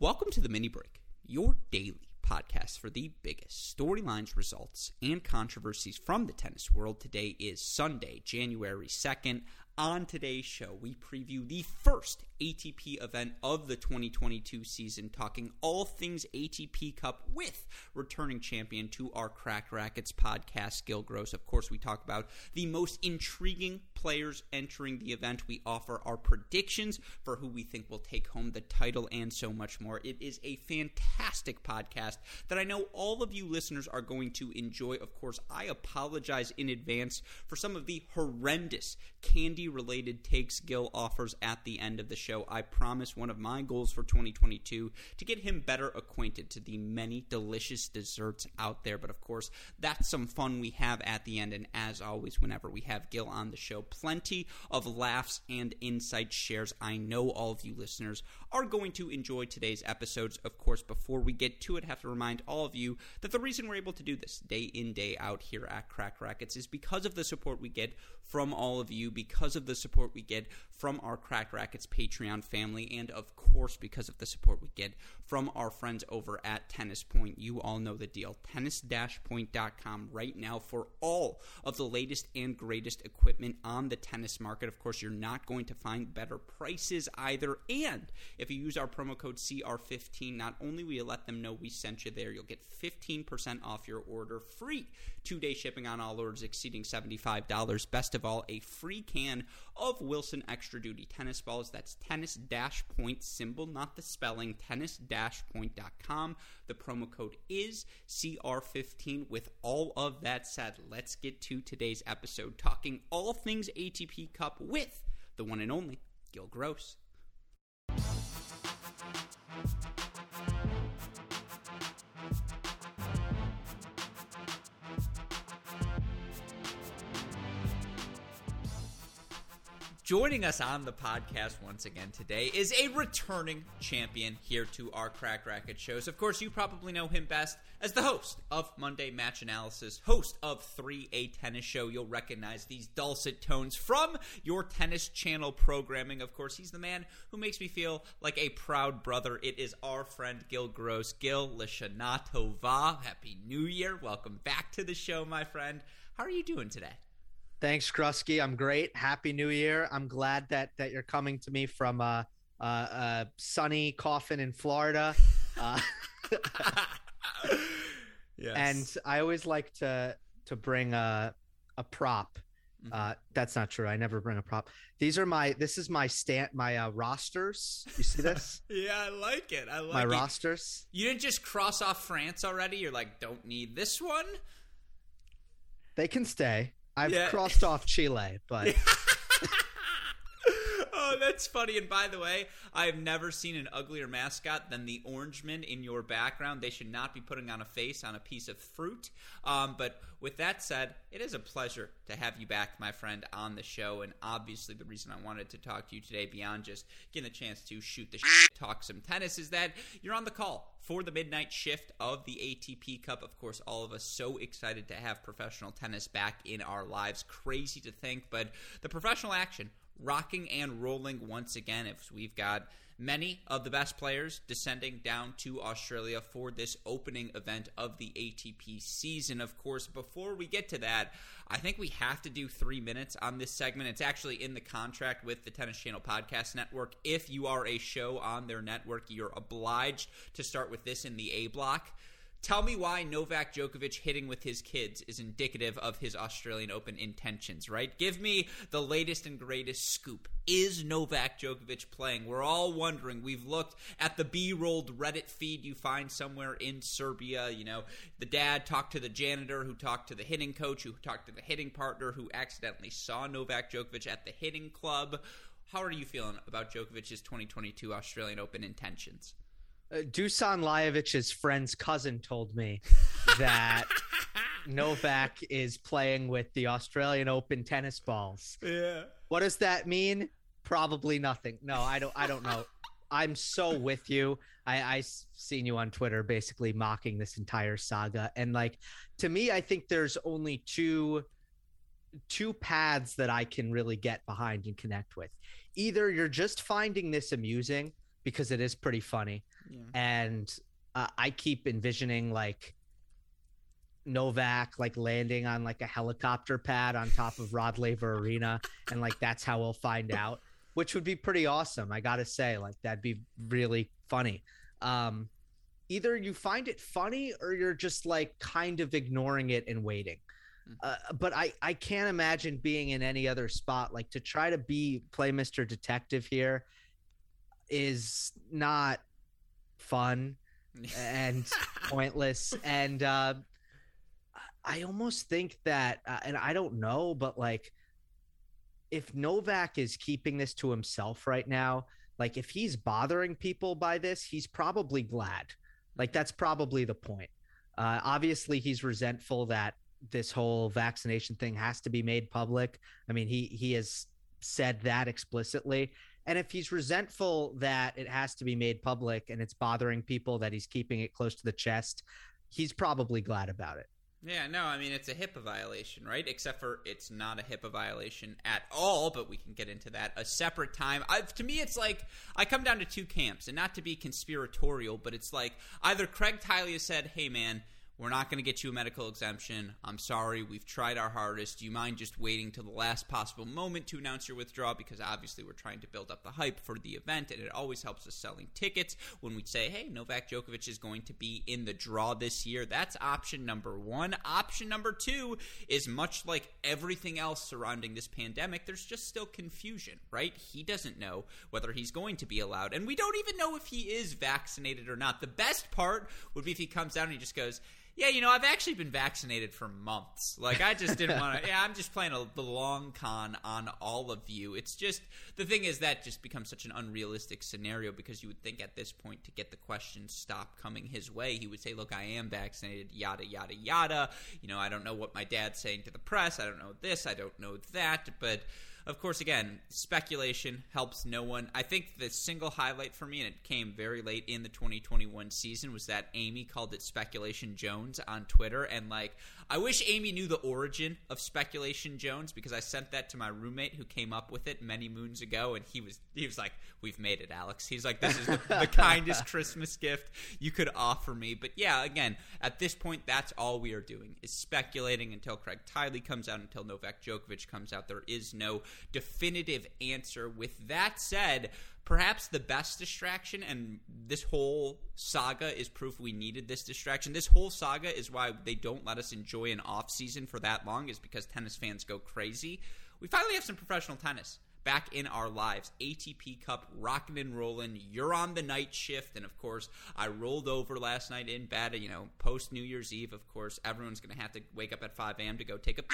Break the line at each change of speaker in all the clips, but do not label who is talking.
Welcome to the Mini Break, your daily podcast for the biggest storylines, results, and controversies from the tennis world. Today is Sunday, January 2nd. On today's show, we preview the first ATP event of the 2022 season, talking all things ATP Cup with returning champion to our Cracked Racquets podcast, Gill Gross. Of course, we talk about the most intriguing players entering the event. We offer our predictions for who we think will take home the title and so much more. It is a fantastic podcast that I know all of you listeners are going to enjoy. Of course, I apologize in advance for some of the horrendous candy related takes Gill offers at the end of the show. I promise one of my goals for 2022 to get him better acquainted to the many delicious desserts out there. But of course, that's some fun we have at the end. And as always, whenever we have Gill on the show, plenty of laughs and insight shares. I know all of you listeners are going to enjoy today's episodes. Of course, before we get to it, I have to remind all of you that the reason we're able to do this day in, day out here at Cracked Racquets is because of the support we get from all of you, because of the support we get from our Cracked Racquets Patreon family, and of course, because of the support we get from our friends over at Tennis Point. You all know the deal. Tennis point.com right now for all of the latest and greatest equipment on the tennis market. Of course, you're not going to find better prices either. And if you use our promo code CR15, not only will you let them know we sent you there, you'll get 15% off your order, free two day shipping on all orders exceeding $75. Best of all, a free can of Wilson Extra Duty tennis balls. That's tennis dash point symbol, not the spelling, tennis dash point.com. The promo code is CR15. With all of that said, let's get to today's episode talking all things ATP Cup with the one and only Gill Gross. Joining us on the podcast once again today is a returning champion here to our Cracked Racquet shows. Of course, you probably know him best as the host of Monday Match Analysis, host of 3A Tennis Show. You'll recognize these dulcet tones from your tennis channel programming. Of course, he's the man who makes me feel like a proud brother. It is our friend Gill Gross. Gill Lishanatova. Happy New Year. Welcome back to the show, my friend. How are you doing today?
Thanks, Krusky. I'm great. Happy New Year. I'm glad that that you're coming to me from uh, uh, uh sunny coffin in Florida. Uh, yes. And I always like to to bring a a prop. Mm-hmm. Uh, that's not true. I never bring a prop. These are my. This is my stand. My uh, rosters. You see this?
yeah, I like it. I like
my
it.
rosters.
You didn't just cross off France already. You're like, don't need this one.
They can stay. I've yeah. crossed off Chile, but.
oh, that's funny. And by the way, I have never seen an uglier mascot than the Orangemen in your background. They should not be putting on a face on a piece of fruit. Um, but with that said, it is a pleasure to have you back, my friend, on the show. And obviously, the reason I wanted to talk to you today, beyond just getting a chance to shoot the shit, talk some tennis, is that you're on the call for the midnight shift of the ATP Cup. Of course, all of us so excited to have professional tennis back in our lives. Crazy to think, but the professional action rocking and rolling once again. If we've got many of the best players descending down to Australia for this opening event of the ATP season. Of course, before we get to that, I think we have to do three minutes on this segment. It's actually in the contract with the Tennis Channel Podcast Network. If you are a show on their network, you're obliged to start with this in the A block. Tell me why Novak Djokovic hitting with his kids is indicative of his Australian Open intentions, right? Give me the latest and greatest scoop. Is Novak Djokovic playing? We're all wondering. We've looked at the B rolled Reddit feed you find somewhere in Serbia. You know, the dad talked to the janitor, who talked to the hitting coach, who talked to the hitting partner, who accidentally saw Novak Djokovic at the hitting club. How are you feeling about Djokovic's 2022 Australian Open intentions?
Uh, Dusan Lajovic's friend's cousin told me that Novak is playing with the Australian Open tennis balls.
Yeah.
What does that mean? Probably nothing. No, I don't. I don't know. I'm so with you. I I seen you on Twitter basically mocking this entire saga, and like to me, I think there's only two two paths that I can really get behind and connect with. Either you're just finding this amusing because it is pretty funny.
Yeah.
And uh, I keep envisioning like Novak like landing on like a helicopter pad on top of Rod Laver Arena, and like that's how we'll find out, which would be pretty awesome. I gotta say, like that'd be really funny. Um, either you find it funny or you're just like kind of ignoring it and waiting. Uh, but I I can't imagine being in any other spot. Like to try to be play Mr. Detective here is not fun and pointless and uh I almost think that, uh, and I don't know, but like, if Novak is keeping this to himself right now, like if he's bothering people by this, he's probably glad. Like that's probably the point. Uh, obviously, he's resentful that this whole vaccination thing has to be made public. I mean, he he has said that explicitly. And if he's resentful that it has to be made public and it's bothering people that he's keeping it close to the chest, he's probably glad about it.
Yeah, no, I mean it's a HIPAA violation, right? Except for it's not a HIPAA violation at all, but we can get into that a separate time. I've, to me, it's like I come down to two camps, and not to be conspiratorial, but it's like either Craig Tiley said, "Hey, man." We're not going to get you a medical exemption. I'm sorry. We've tried our hardest. Do you mind just waiting till the last possible moment to announce your withdrawal? Because obviously, we're trying to build up the hype for the event, and it always helps us selling tickets when we say, hey, Novak Djokovic is going to be in the draw this year. That's option number one. Option number two is much like everything else surrounding this pandemic, there's just still confusion, right? He doesn't know whether he's going to be allowed, and we don't even know if he is vaccinated or not. The best part would be if he comes out and he just goes, yeah, you know, I've actually been vaccinated for months. Like, I just didn't want to. Yeah, I'm just playing a, the long con on all of you. It's just the thing is that just becomes such an unrealistic scenario because you would think at this point to get the questions stop coming his way, he would say, "Look, I am vaccinated." Yada yada yada. You know, I don't know what my dad's saying to the press. I don't know this. I don't know that. But of course, again, speculation helps no one. I think the single highlight for me, and it came very late in the 2021 season, was that Amy called it Speculation Jones on Twitter. And, like, I wish Amy knew the origin of Speculation Jones because I sent that to my roommate who came up with it many moons ago. And he was, he was like, We've made it, Alex. He's like, This is the, the kindest Christmas gift you could offer me. But yeah, again, at this point, that's all we are doing is speculating until Craig Tiley comes out, until Novak Djokovic comes out. There is no definitive answer. With that said, perhaps the best distraction, and this whole saga is proof we needed this distraction. This whole saga is why they don't let us enjoy an off season for that long, is because tennis fans go crazy. We finally have some professional tennis back in our lives. ATP Cup rocking and rolling. You're on the night shift. And of course, I rolled over last night in bed, you know, post New Year's Eve. Of course, everyone's going to have to wake up at 5 a.m. to go take a.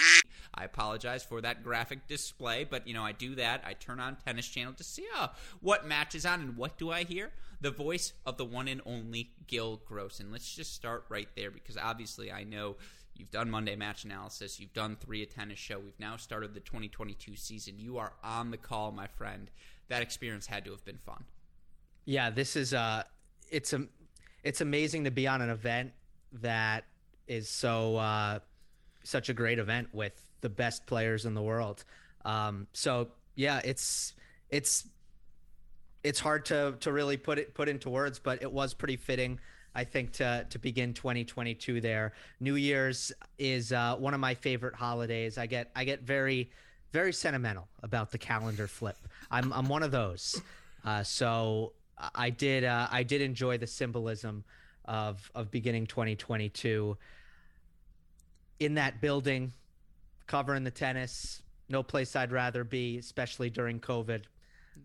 I apologize for that graphic display, but, you know, I do that. I turn on Tennis Channel to see uh, what match is on and what do I hear? The voice of the one and only Gill Gross. And let's just start right there because obviously I know You've done Monday match analysis. You've done three a tennis show. We've now started the 2022 season. You are on the call, my friend. That experience had to have been fun.
Yeah, this is uh it's a it's amazing to be on an event that is so uh such a great event with the best players in the world. Um so yeah, it's it's it's hard to to really put it put into words, but it was pretty fitting I think to to begin 2022 there. New Year's is uh, one of my favorite holidays. I get I get very very sentimental about the calendar flip. I'm I'm one of those. Uh, so I did uh, I did enjoy the symbolism of of beginning 2022 in that building, covering the tennis. No place I'd rather be, especially during COVID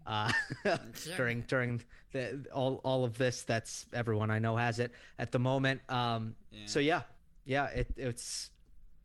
uh, during during the, all all of this. That's everyone I know has it at the moment. Um, yeah. So yeah, yeah, it, it's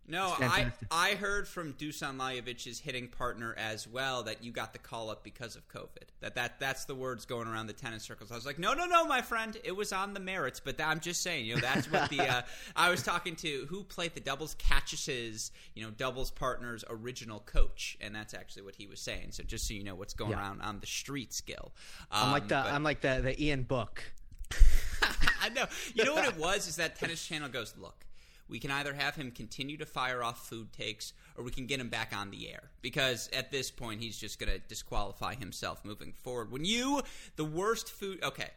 no, I I heard from Dusan Lajovic's hitting partner as well that you got the call up because of COVID. That that that's the words going around the tennis circles. I was like, no, no, no, my friend, it was on the merits. But I'm just saying, you know, that's what the uh, I was talking to who played the doubles catches, his, you know, doubles partner's original coach, and that's actually what he was saying. So just so you know what's going yeah. around on the street skill.
Um, I'm like the but, I'm like the the Ian Book.
I know. You know what it was is that Tennis Channel goes, look we can either have him continue to fire off food takes or we can get him back on the air because at this point he's just going to disqualify himself moving forward. When you, the worst food, okay,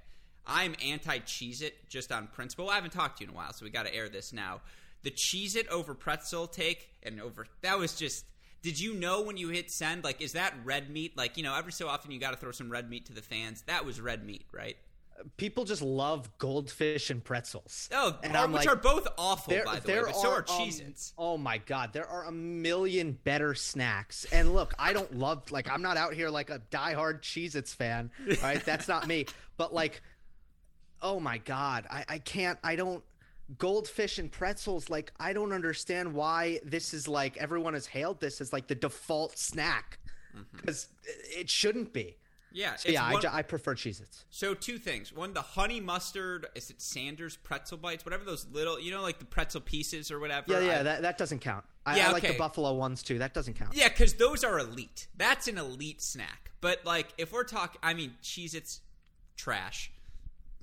I'm anti Cheez It just on principle. I haven't talked to you in a while, so we got to air this now. The Cheez It over pretzel take and over, that was just. Did you know when you hit send, like, is that red meat? Like, you know, every so often you got to throw some red meat to the fans. That was red meat, right?
People just love goldfish and pretzels.
Oh,
and
are, which
like,
are both awful, by the way. But so are Cheez-Its.
Um, oh my god, there are a million better snacks. And look, I don't love like I'm not out here like a diehard Cheez-Its fan, right? That's not me. But like, oh my god, I, I can't. I don't. Goldfish and pretzels, like I don't understand why this is like everyone has hailed this as like the default snack because mm-hmm. it shouldn't be.
Yeah,
so yeah, one, I, I, prefer Cheez-Its.
So two things: one, the honey mustard. Is it Snyder's pretzel bites? Whatever those little, you know, like the pretzel pieces or whatever.
Yeah, yeah, I, that, that doesn't count. I, yeah, I like okay. the buffalo ones too. That doesn't count.
Yeah, because those are elite. That's an elite snack. But like, if we're talking, I mean, Cheez-Its, trash.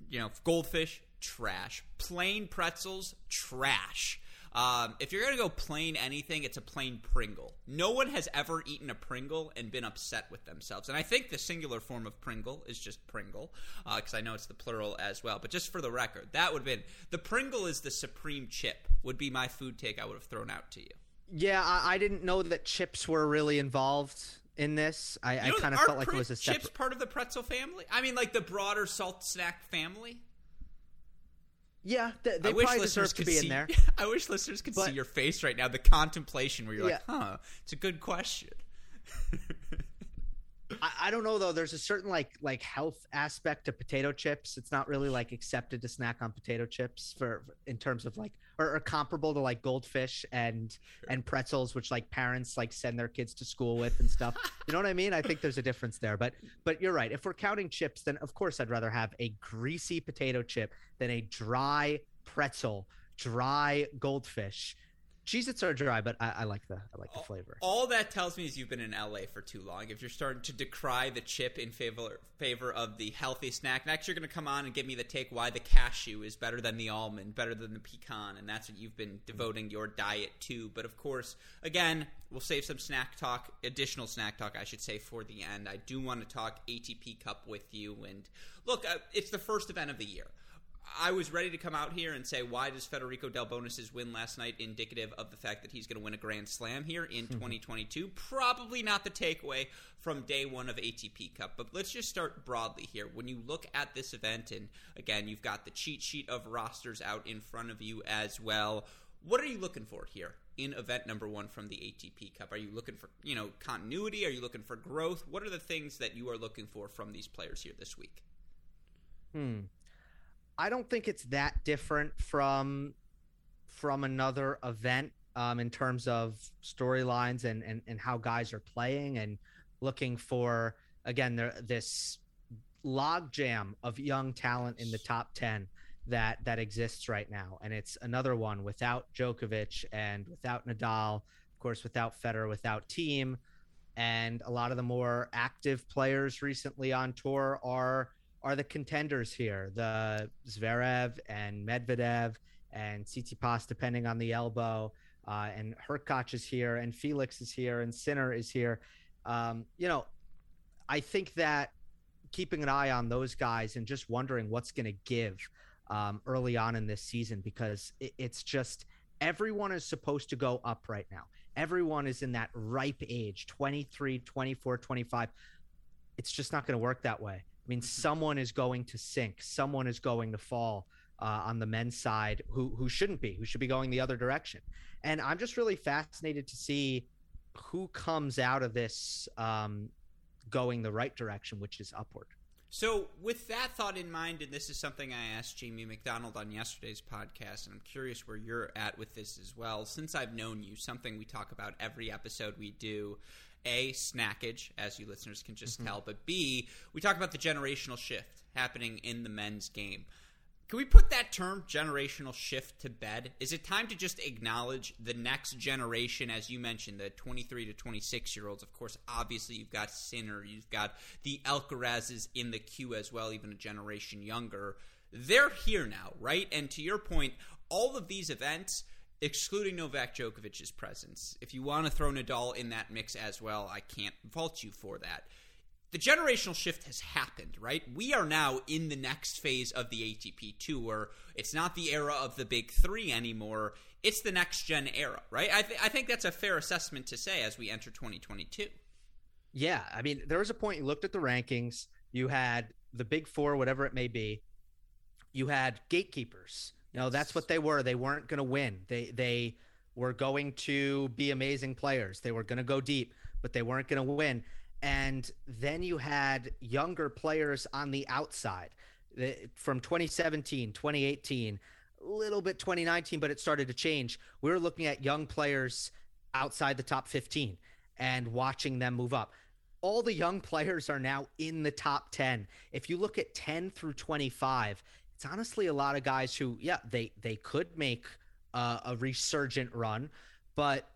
You know, goldfish, trash. Plain pretzels, trash. Um, if you're gonna go plain anything, it's a plain Pringle. No one has ever eaten a Pringle and been upset with themselves. And I think the singular form of Pringle is just Pringle, because uh, I know it's the plural as well. But just for the record, that would have been the Pringle is the supreme chip. Would be my food take. I would have thrown out to you.
Yeah, I, I didn't know that chips were really involved in this. I, I kind of felt like it was a separate...
chips part of the pretzel family. I mean, like the broader salt snack family.
Yeah, they, they probably deserve to be
see,
in there.
I wish listeners could but, see your face right now, the contemplation where you're yeah. like, "Huh, it's a good question."
I, I, don't know though. There's a certain like like health aspect to potato chips. It's not really like accepted to snack on potato chips for in terms of like or, or comparable to like goldfish and sure. and pretzels, which like parents like send their kids to school with and stuff. you know what I mean? I think there's a difference there. But but you're right. If we're counting chips, then of course I'd rather have a greasy potato chip than a dry pretzel, dry goldfish Cheez-Its are dry, but I, I, like the I like the flavor.
All that tells me is you've been in LA for too long. If you're starting to decry the chip in favor favor of the healthy snack, next you're going to come on and give me the take why the cashew is better than the almond, better than the pecan, and that's what you've been devoting your diet to. But of course, again, we'll save some snack talk, additional snack talk, I should say, for the end. I do want to talk ATP Cup with you, and look, uh, it's the first event of the year. I was ready to come out here and say, why does Federico Delbonis' win last night indicative of the fact that he's going to win a Grand Slam here in 2022? Mm-hmm. Probably not the takeaway from day one of ATP Cup, but let's just start broadly here. When you look at this event, and again, you've got the cheat sheet of rosters out in front of you as well. What are you looking for here in event number one from the ATP Cup? Are you looking for you know continuity? Are you looking for growth? What are the things that you are looking for from these players here this week?
Hmm. I don't think it's that different from from another event um, in terms of storylines and, and and how guys are playing and looking for again there this logjam of young talent in the top 10 that that exists right now. And it's another one without Djokovic and without Nadal of course without Federer without team, and a lot of the more active players recently on tour are are the contenders here. The Zverev and Medvedev and Tsitsipas, depending on the elbow. Uh, and Hurkacz is here, and Felix is here, and Sinner is here. Um, you know, I think that keeping an eye on those guys and just wondering what's going to give um, early on in this season because it, it's just everyone is supposed to go up right now. Everyone is in that ripe age 23, 24, 25. It's just not going to work that way. I mean, someone is going to sink. Someone is going to fall uh, on the men's side who who shouldn't be, who should be going the other direction. And I'm just really fascinated to see who comes out of this um, going the right direction, which is upward.
So, with that thought in mind, and this is something I asked Jamie McDonald on yesterday's podcast, and I'm curious where you're at with this as well. Since I've known you, something we talk about every episode we do a snackage, as you listeners can just mm-hmm. tell, but B, we talk about the generational shift happening in the men's game. Can we put that term generational shift to bed? Is it time to just acknowledge the next generation, as you mentioned, the 23 to 26 year olds? Of course, obviously, you've got Sinner, you've got the Alcarazes in the queue as well, even a generation younger. They're here now, right? And to your point, all of these events excluding Novak Djokovic's presence. If you want to throw Nadal in that mix as well, I can't fault you for that. The generational shift has happened, right? We are now in the next phase of the ATP Tour. It's not the era of the big three anymore. It's the next gen era, right? I, th- I think that's a fair assessment to say as we enter 2022.
Yeah. I mean, there was a point you looked at the rankings, you had the big four, whatever it may be, you had gatekeepers you know, that's what they were. They weren't going to win. They they were going to be amazing players. They were going to go deep, but they weren't going to win. And then you had younger players on the outside from 2017, 2018, a little bit 2019, but it started to change. We were looking at young players outside the top 15 and watching them move up. All the young players are now in the top 10. If you look at 10 through 25, it's honestly a lot of guys who, yeah, they they could make uh, a resurgent run, but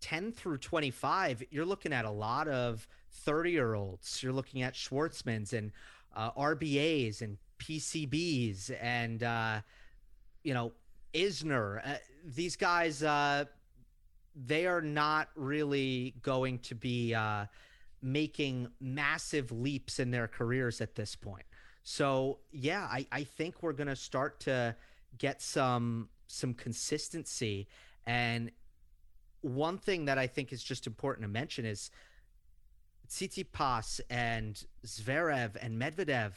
10 through 25, you're looking at a lot of 30 year olds. You're looking at Schwartzmans and uh, RBAs and PCBs and, uh, you know, Isner. Uh, these guys, uh, they are not really going to be uh, making massive leaps in their careers at this point. So yeah, I, I think we're gonna start to get some some consistency. And one thing that I think is just important to mention is Tsitsipas and Zverev and Medvedev.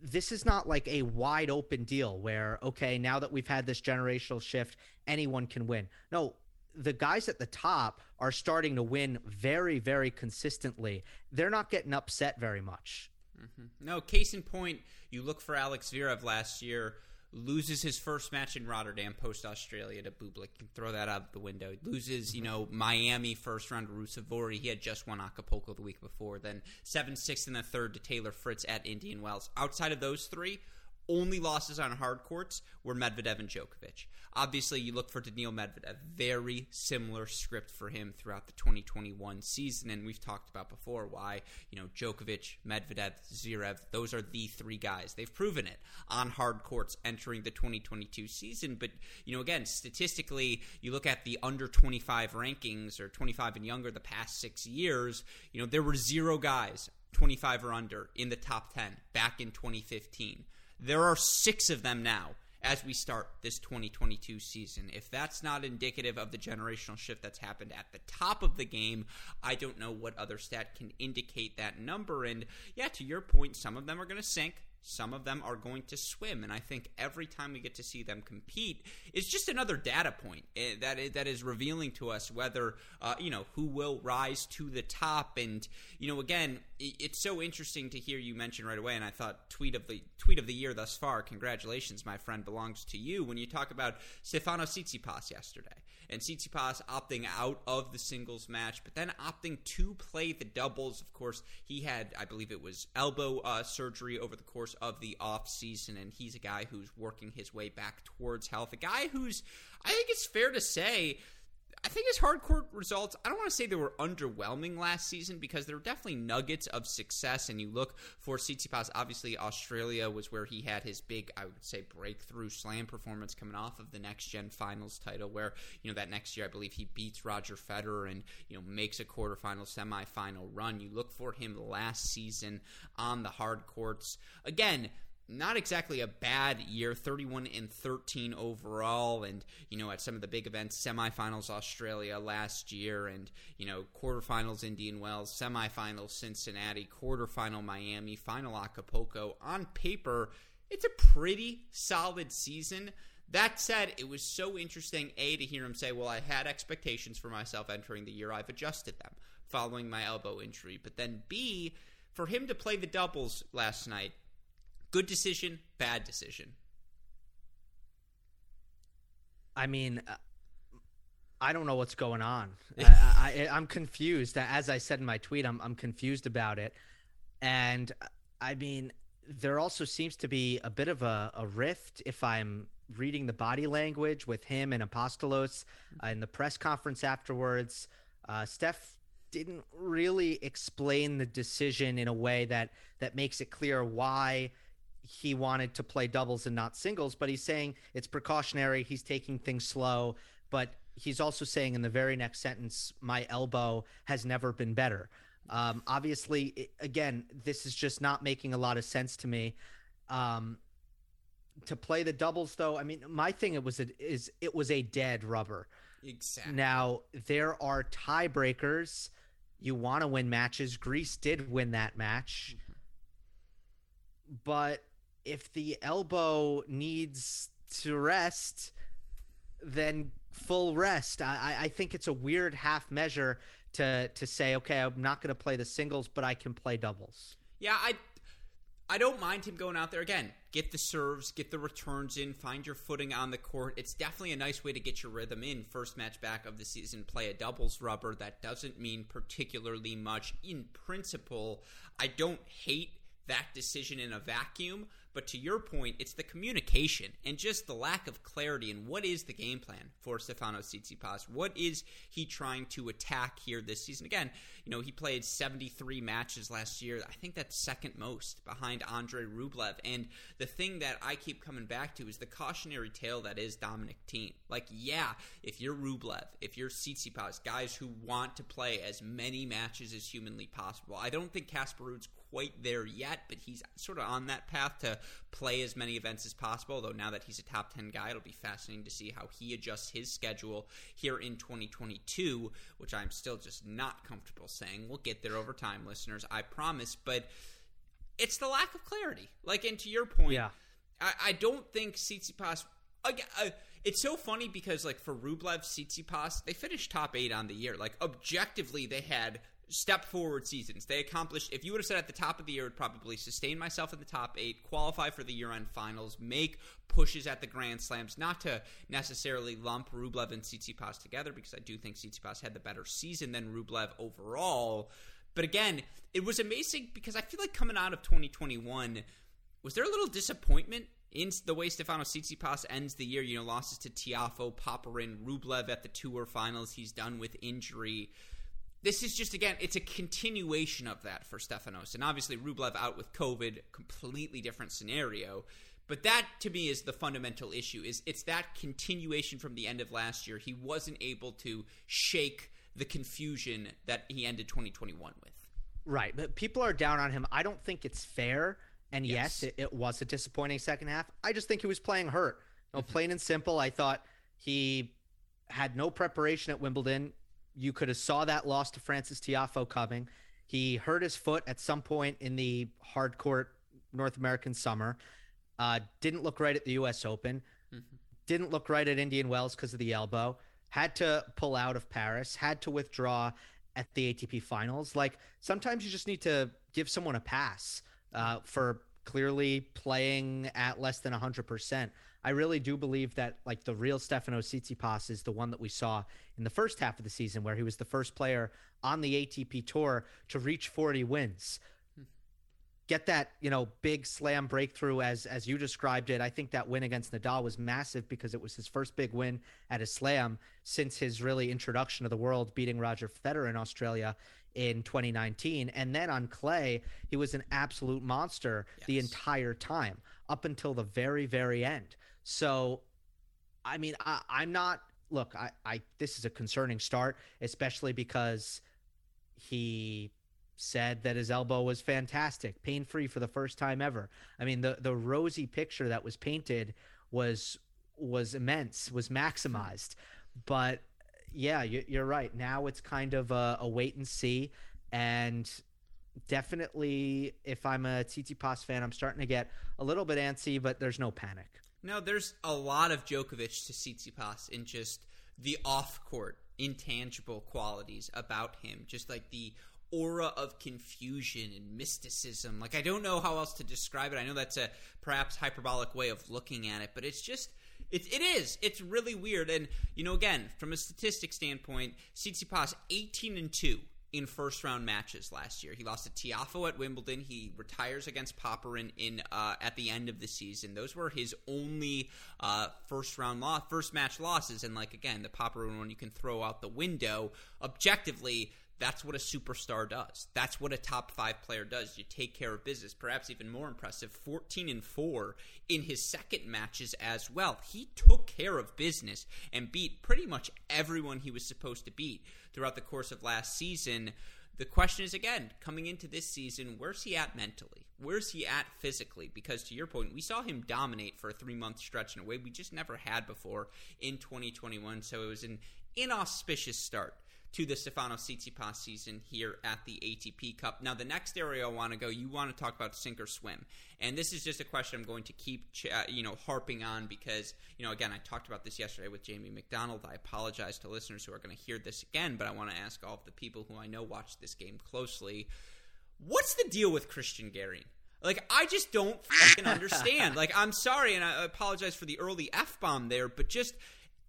This is not like a wide open deal where okay, now that we've had this generational shift, anyone can win. No, the guys at the top are starting to win very, very consistently. They're not getting upset very much.
Mm-hmm. No, case in point, you look for Alex Zverev last year, loses his first match in Rotterdam post Australia to Bublik. Can Throw that out the window. Loses, you mm-hmm. know, Miami first round to Ruusuvuori. He had just won Acapulco the week before. Then 7 6 in the third to Taylor Fritz at Indian Wells. Outside of those three, only losses on hard courts were Medvedev and Djokovic. Obviously, you look for Daniil Medvedev. Very similar script for him throughout the 2021 season, and we've talked about before why you know Djokovic, Medvedev, Zverev. Those are the three guys. They've proven it on hard courts entering the 2022 season. But you know, again, statistically, you look at the under 25 rankings or 25 and younger the past six years. You know, there were zero guys 25 or under in the top 10 back in 2015. There are six of them now as we start this 2022 season. If that's not indicative of the generational shift that's happened at the top of the game, I don't know what other stat can indicate that number. And yeah, to your point, some of them are going to sink, some of them are going to swim, and I think every time we get to see them compete is just another data point eh, that that is revealing to us whether uh, you know who will rise to the top. And you know, again, it's so interesting to hear you mention right away. And I thought tweet of the tweet of the year thus far. Congratulations, my friend, belongs to you when you talk about Stefano Tsitsipas yesterday and Tsitsipas opting out of the singles match, but then opting to play the doubles. Of course, he had, I believe it was elbow uh, surgery over the course of the off season, and he's a guy who's working his way back towards health. A guy who's, I think it's fair to say, I think his hardcore results, I don't want to say they were underwhelming last season because there were definitely nuggets of success. And you look for Tsitsipas, obviously, Australia was where he had his big, I would say, breakthrough slam performance coming off of the next gen finals title, where, you know, that next year, I believe he beats Roger Federer and, you know, makes a quarterfinal, semifinal run. You look for him last season on the hard courts. Again, not exactly a bad year 31 and 13 overall and you know at some of the big events semifinals australia last year and you know quarterfinals indian wells semifinals cincinnati quarterfinal miami final acapulco. On paper it's a pretty solid season. That said it was so interesting a to hear him say well i had expectations for myself entering the year. I've adjusted them following my elbow injury. But then b for him to play the doubles last night Good decision, bad decision.
I mean, uh, I don't know what's going on. I, I, am confused. As I said in my tweet, I'm, I'm confused about it. And uh, I mean, there also seems to be a bit of a, a rift if I'm reading the body language with him and Apostolos uh, in the press conference afterwards. Uh, Steph didn't really explain the decision in a way that that makes it clear why he wanted to play doubles and not singles, but he's saying it's precautionary. He's taking things slow. but he's also saying in the very next sentence, my elbow has never been better. Um, obviously, it, again, this is just not making a lot of sense to me. Um, to play the doubles, though, I mean, my thing it was a, is it was a dead rubber.
Exactly.
Now there are tiebreakers. You want to win matches. Greece did win that match, mm-hmm. but if the elbow needs to rest, then full rest. I, I think it's a weird half measure to to say, okay, I'm not going to play the singles, but I can play doubles.
Yeah, I I don't mind him going out there again. Get the serves, get the returns in, find your footing on the court. It's definitely a nice way to get your rhythm in. First match back of the season, play a doubles rubber. That doesn't mean particularly much in principle. I don't hate that decision in a vacuum, but to your point, it's the communication and just the lack of clarity and what is the game plan for Stefano Tsitsipas? What is he trying to attack here this season? Again, you know, he played 73 matches last year. I think that's second most behind Andre Rublev. And the thing that I keep coming back to is the cautionary tale that is Dominic Thiem. Like, yeah, if you're Rublev, if you're Tsitsipas, guys who want to play as many matches as humanly possible, I don't think Casper Ruud's quite there yet, but he's sort of on that path to play as many events as possible. Although now that he's a top 10 guy, it'll be fascinating to see how he adjusts his schedule here in 2022, which I'm still just not comfortable saying. We'll get there over time, listeners, I promise. But it's the lack of clarity. Like, and to your point,
yeah.
I, I don't think Tsitsipas. Uh, it's so funny because like for Rublev, Tsitsipas, they finished top eight on the year. Like objectively, they had step forward seasons. They accomplished, if you would have said at the top of the year, would probably sustain myself in the top eight, qualify for the year end finals, make pushes at the Grand Slams, not to necessarily lump Rublev and Tsitsipas together, because I do think Tsitsipas had the better season than Rublev overall. But again, it was amazing because I feel like coming out of 2021, was there a little disappointment in the way Stefano Tsitsipas ends the year? You know, losses to Tiafoe, Popyrin, Rublev at the tour finals. He's done with injury this is just again, it's a continuation of that for Stefanos, and obviously Rublev out with COVID, completely different scenario. But that to me is the fundamental issue. Is it's that continuation from the end of last year. He wasn't able to shake the confusion that he ended 2021 with.
Right, but people are down on him. I don't think it's fair. And yes, yes it, it, was a disappointing second half. I just think he was playing hurt. No, mm-hmm. plain and simple. I thought he had no preparation at Wimbledon you could have saw that loss to Francis Tiafoe coming. He hurt his foot at some point in the hard court North American summer. Uh, didn't look right at the U.S. Open. Mm-hmm. Didn't look right at Indian Wells because of the elbow. Had to pull out of Paris. Had to withdraw at the ATP Finals. Like sometimes you just need to give someone a pass uh, for clearly playing at less than 100%. I really do believe that like the real Stefano Tsitsipas is the one that we saw in the first half of the season, where he was the first player on the ATP Tour to reach 40 wins. Get that, you know, big slam breakthrough as as you described it. I think that win against Nadal was massive because it was his first big win at a slam since his really introduction to the world, beating Roger Federer in Australia in 2019. And then on clay, he was an absolute monster yes. the entire time up until the very, very end. So, I mean, I, I'm not. Look, I, I this is a concerning start, especially because he said that his elbow was fantastic, pain free for the first time ever. I mean, the the rosy picture that was painted was was immense, was maximized. But yeah, you, are right. Now it's kind of a, a, wait and see, and definitely, if I'm a Tsitsipas fan, I'm starting to get a little bit antsy, but there's no panic.
No, there's a lot of Djokovic to Tsitsipas in just the off-court intangible qualities about him, just like the aura of confusion and mysticism. Like I don't know how else to describe it. I know that's a perhaps hyperbolic way of looking at it, but it's just it, it is. It's really weird. And you know, again, from a statistic standpoint, Tsitsipas eighteen and two in first round matches last year. He lost to Tiafoe at Wimbledon. He retires against Popyrin in uh, at the end of the season. Those were his only uh, first round loss, first match losses. And like again, the Popyrin one you can throw out the window. Objectively, That's what a superstar does. That's what a top five player does. You take care of business. Perhaps even more impressive, 14 and 4 in his second matches as well. He took care of business and beat pretty much everyone he was supposed to beat throughout the course of last season. The question is again, coming into this season, where's he at mentally? Where's he at physically? Because to your point, we saw him dominate for a three month stretch in a way we just never had before in 2021. So it was an inauspicious start to the Stefano Tsitsipas season here at the ATP Cup. Now, the next area I want to go, you want to talk about sink or swim, and this is just a question I'm going to keep, ch- uh, you know, harping on because, you know, again, I talked about this yesterday with Jamie McDonald. I apologize to listeners who are going to hear this again, but I want to ask all of the people who I know watch this game closely, what's the deal with Cristian Garin? Like I just don't fucking understand. like I'm sorry, and I apologize for the early f bomb there, but just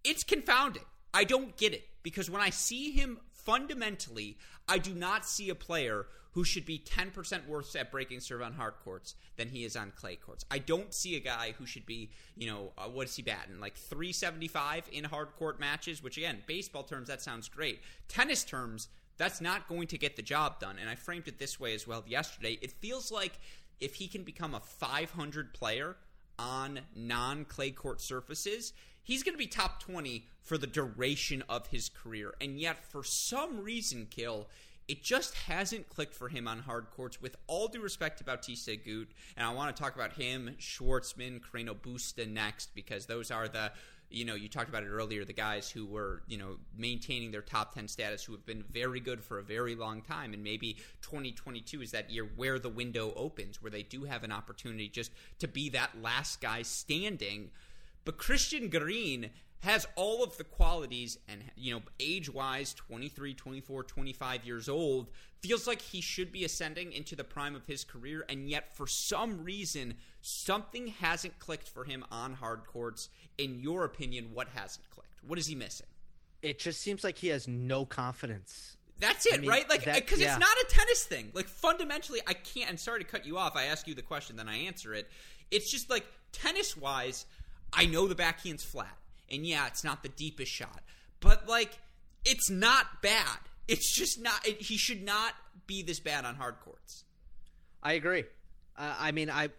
it's confounding. I don't get it because when I see him fundamentally, I do not see a player who should be 10% worse at breaking serve on hard courts than he is on clay courts. I don't see a guy who should be, you know, uh, what is he batting? Like 375 in hard court matches, which again, baseball terms, that sounds great. Tennis terms, that's not going to get the job done. And I framed it this way as well yesterday. It feels like if he can become a 500 player on non clay court surfaces, he's going to be top 20 for the duration of his career. And yet, for some reason, Gill, it just hasn't clicked for him on hard courts. With all due respect to Bautista Agut, and I want to talk about him, Schwartzman, Carreno Busta next, because those are the you know, you talked about it earlier, the guys who were, you know, maintaining their top 10 status, who have been very good for a very long time. And maybe 2022 is that year where the window opens, where they do have an opportunity just to be that last guy standing. But Cristian Garin has all of the qualities and you know age wise 23 24 25 years old feels like he should be ascending into the prime of his career and yet for some reason something hasn't clicked for him on hard courts in your opinion what hasn't clicked what is he missing
it just seems like he has no confidence
that's it, I mean, right? Like, because yeah. it's not a tennis thing. Like, fundamentally, I can't. And sorry to cut you off. I ask you the question, then I answer it. It's just like tennis wise, I know the backhand's flat. And yeah, it's not the deepest shot, but like it's not bad. It's just not. It, he should not be this bad on hard courts.
I agree. Uh, I mean, I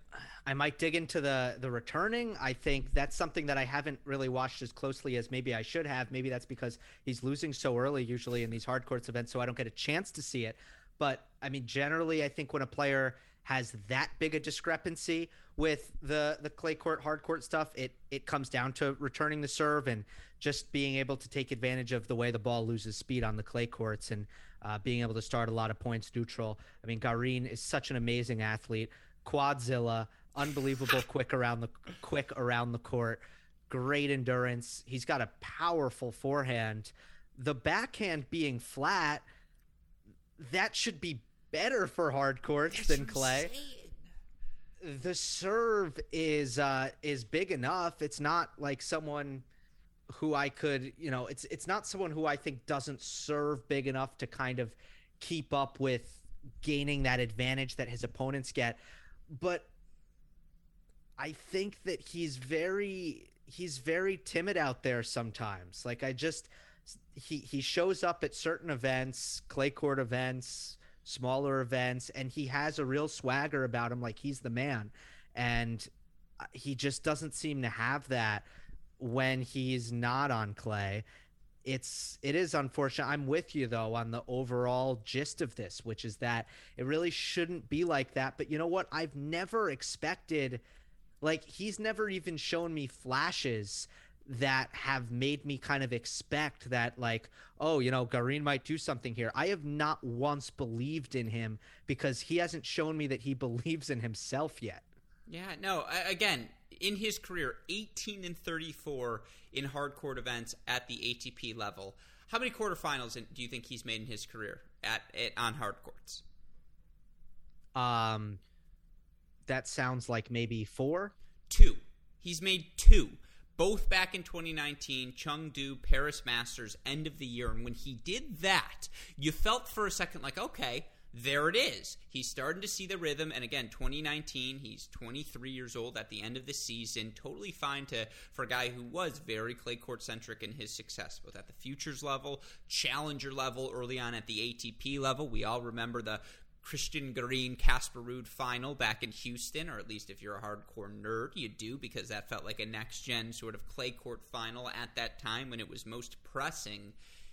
I might dig into the the returning. I think that's something that I haven't really watched as closely as maybe I should have. Maybe that's because he's losing so early usually in these hard courts events, so I don't get a chance to see it. But I mean, generally, I think when a player has that big a discrepancy with the the clay court hard court stuff it it comes down to returning the serve and just being able to take advantage of the way the ball loses speed on the clay courts and uh, being able to start a lot of points neutral. I mean garin is such an amazing athlete. Quadzilla unbelievable quick around the quick around the court. Great endurance. He's got a powerful forehand. The backhand being flat that should be better for hard courts That's than clay. The serve is uh, is big enough. It's not like someone who I could, you know, it's it's not someone who I think doesn't serve big enough to kind of keep up with gaining that advantage that his opponents get. But I think that he's very he's very timid out there sometimes. Like I just he he shows up at certain events, clay court events, smaller events, and he has a real swagger about him, like he's the man. And uh, he just doesn't seem to have that when he's not on clay. It's it is unfortunate. I'm with you though on the overall gist of this, which is that it really shouldn't be like that. But you know what? I've never expected like he's never even shown me flashes that have made me kind of expect that like oh you know Garin might do something here. I have not once believed in him because he hasn't shown me that he believes in himself yet.
Yeah, no, again, in his career 18 and 34 in hard court events at the ATP level. How many quarterfinals do you think he's made in his career at, at on hard courts?
Um that sounds like maybe 4.
2. He's made 2 both back in 2019, Chengdu, Paris Masters, end of the year. And when he did that, you felt for a second like, okay, there it is. He's starting to see the rhythm. And again, 2019, he's 23 years old at the end of the season. Totally fine to for a guy who was very clay court centric in his success, both at the futures level, challenger level, early on at the ATP level. We all remember the Cristian Garin Casper Ruud final back in Houston, or at least if you're a hardcore nerd, you do because that felt like a next gen sort of clay court final at that time when it was most pressing.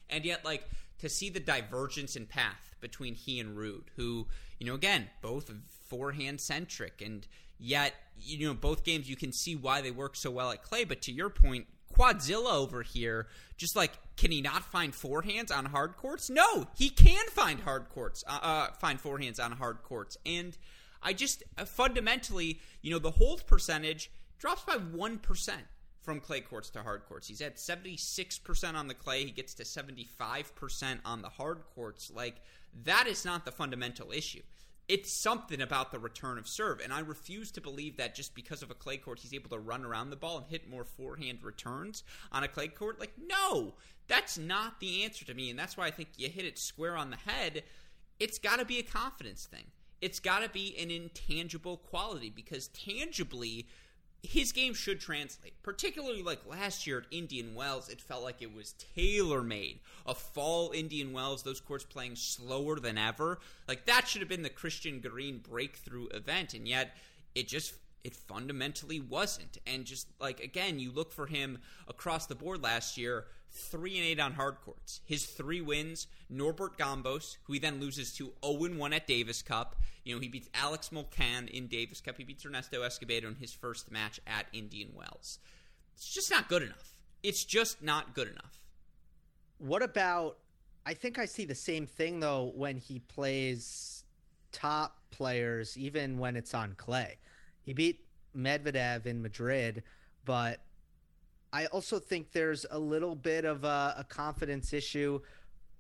And yet, like to see the divergence in path between he and Ruud, who, you know, again, both forehand centric, and yet, you know, both games you can see why they work so well at clay. But to your point, Quadzilla over here, just like, can he not find forehands on hard courts? No, he can find hard courts, uh, uh, find forehands on hard courts, and I just uh, fundamentally, you know, the hold percentage drops by one percent from clay courts to hard courts. He's at 76% on the clay. He gets to 75% on the hard courts. Like, that is not the fundamental issue. It's something about the return of serve. And I refuse to believe that just because of a clay court, he's able to run around the ball and hit more forehand returns on a clay court. Like, no, that's not the answer to me. And that's why I think you hit it square on the head. It's got to be a confidence thing. It's got to be an intangible quality because tangibly, his game should translate. Particularly like last year at Indian Wells, it felt like it was tailor made. A fall Indian Wells, those courts playing slower than ever. Like that should have been the Cristian Garin breakthrough event, and yet it just it fundamentally wasn't. And just like again, you look for him across the board last year three and eight on hard courts. His three wins: Norbert Gombos, who he then loses to 0 1 at Davis Cup. You know, he beats Alex Molcan in Davis Cup. He beats Ernesto Escobedo in his first match at Indian Wells. It's just not good enough. It's just not good enough.
What about? I think I see the same thing though when he plays top players, even when it's on clay. He beat Medvedev in Madrid, but I also think there's a little bit of a, a, confidence issue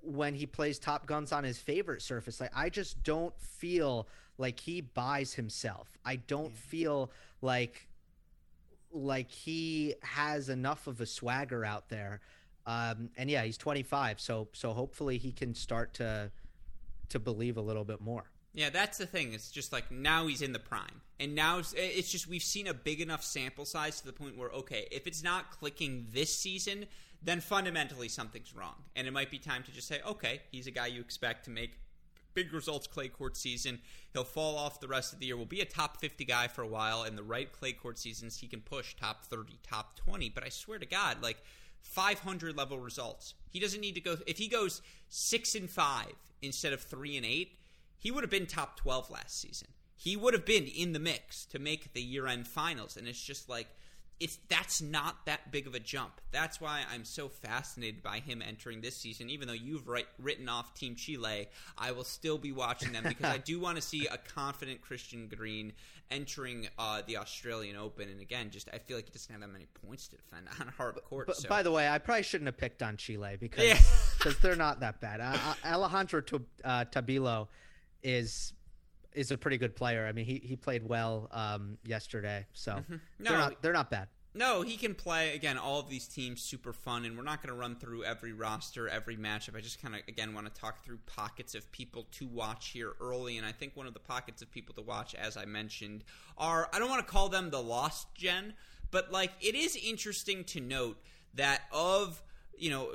when he plays top guns on his favorite surface. Like I just don't feel like he buys himself. I don't yeah. feel like like he has enough of a swagger out there. Um, and yeah, he's 25, so so hopefully he can start to to believe a little bit more.
Yeah, that's the thing. It's just like now he's in the prime. And now it's just we've seen a big enough sample size to the point where, okay, if it's not clicking this season, then fundamentally something's wrong. And it might be time to just say, okay, he's a guy you expect to make big results clay court season. He'll fall off the rest of the year. Will be a top 50 guy for a while. In the right clay court seasons, he can push top 30, top 20. But I swear to God, like 500 level results. He doesn't need to go. If he goes six and five instead of three and eight he would have been top 12 last season. He would have been in the mix to make the year end finals. And it's just like, it's that's not that big of a jump. That's why I'm so fascinated by him entering this season. Even though you've write, written off Team Chile, I will still be watching them because I do want to see a confident Cristian Garin entering uh, the Australian Open. And again, just I feel like he doesn't have that many points to defend on hard court.
But,
so.
By the way, I probably shouldn't have picked on Chile because yeah. cause they're not that bad. Uh, uh Alejandro uh, Tabilo is is a pretty good player. I mean, he, he played well um, yesterday, so mm-hmm. no, they're not they're not bad.
No, he can play again. All of these teams super fun, and we're not going to run through every roster, every matchup. I just kind of again want to talk through pockets of people to watch here early, and I think one of the pockets of people to watch, as I mentioned, are I don't want to call them the lost gen, but like it is interesting to note that of you know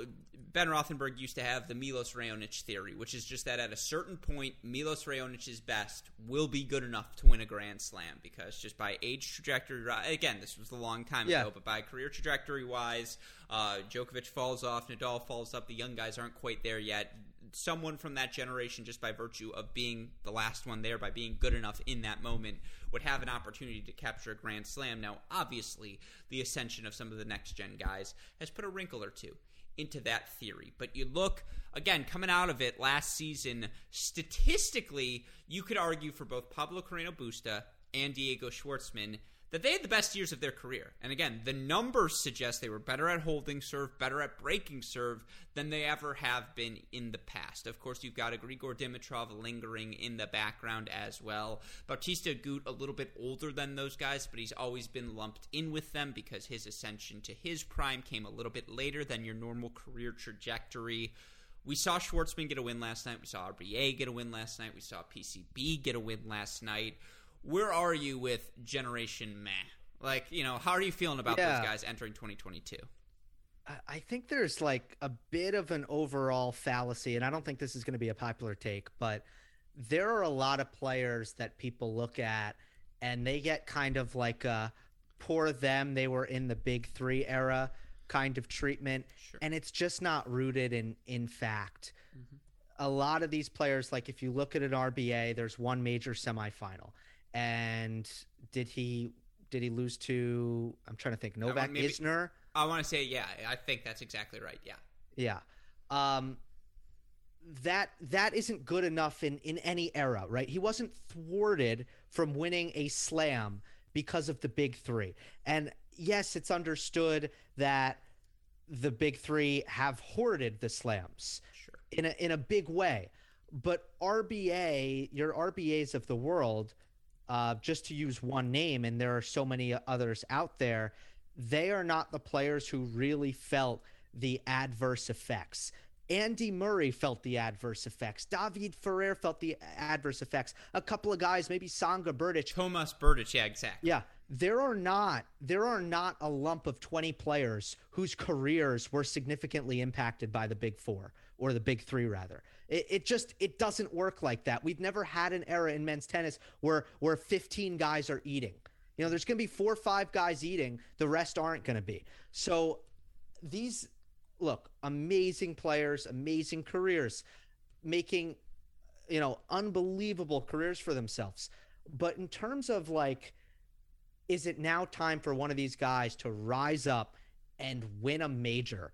Ben Rothenberg used to have the Milos Raonic theory, which is just that at a certain point, Milos Raonic's best will be good enough to win a Grand Slam because just by age trajectory, again, this was a long time yeah. ago, but by career trajectory wise, uh, Djokovic falls off, Nadal falls up, the young guys aren't quite there yet. Someone from that generation, just by virtue of being the last one there, by being good enough in that moment, would have an opportunity to capture a Grand Slam. Now, obviously, the ascension of some of the next gen guys has put a wrinkle or two into that theory. But you look, again, coming out of it last season, statistically, you could argue for both Pablo Carreno Busta and Diego Schwartzman that they had the best years of their career. And again, the numbers suggest they were better at holding serve, better at breaking serve than they ever have been in the past. Of course, you've got a Grigor Dimitrov lingering in the background as well. Bautista Agut, a little bit older than those guys, but he's always been lumped in with them because his ascension to his prime came a little bit later than your normal career trajectory. we saw Schwartzman get a win last night. We saw RBA get a win last night. We saw PCB get a win last night. Where are you with Generation Meh? Like, you know, how are you feeling about
Yeah.
those guys entering 2022?
I- I think there's like a bit of an overall fallacy, and I don't think this is going to be a popular take, but there are a lot of players that people look at and they get kind of like a poor them, they were in the big three era kind of treatment.
Sure.
And it's just not rooted in in fact. Mm-hmm. A lot of these players, like if you look at an RBA, there's one major semifinal. And did he did he lose to I'm trying to think, Novak
maybe-
Isner?
I want to say, yeah, I think that's exactly right. Yeah.
Yeah. Um that that isn't good enough in in any era, right? He wasn't thwarted from winning a slam because of the big 3. And yes, it's understood that the big 3 have hoarded the slams
Sure.
in a in a big way. But RBA, your RBAs of the world, uh, just to use one name, and there are so many others out there, they are not the players who really felt the adverse effects. Andy Murray felt the adverse effects. David Ferrer felt the adverse effects. A couple of guys, maybe Tsonga Berdych,
Tomas Berdych, yeah, exactly.
yeah, there are not there are not a lump of 20 players whose careers were significantly impacted by the Big 4 or the Big 3 rather. It, it just it doesn't work like that. We've never had an era in men's tennis where where 15 guys are eating. You know, there's going to be 4 or 5 guys eating, the rest aren't going to be. So these look, amazing players, amazing careers, making you know, unbelievable careers for themselves. But in terms of like is it now time for one of these guys to rise up and win a major?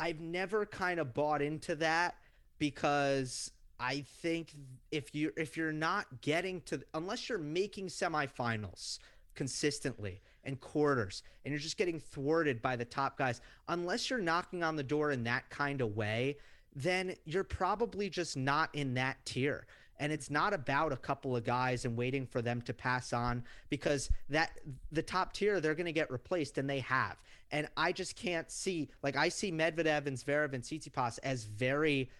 I've never kind of bought into that because I think if you if you're not getting to unless you're making semifinals consistently and quarters and you're just getting thwarted by the top guys unless you're knocking on the door in that kind of way then you're probably just not in that tier and it's not about a couple of guys and waiting for them to pass on because that the top tier they're going to get replaced and they have and i just can't see like i see medvedev and zverev and tsitsipas as very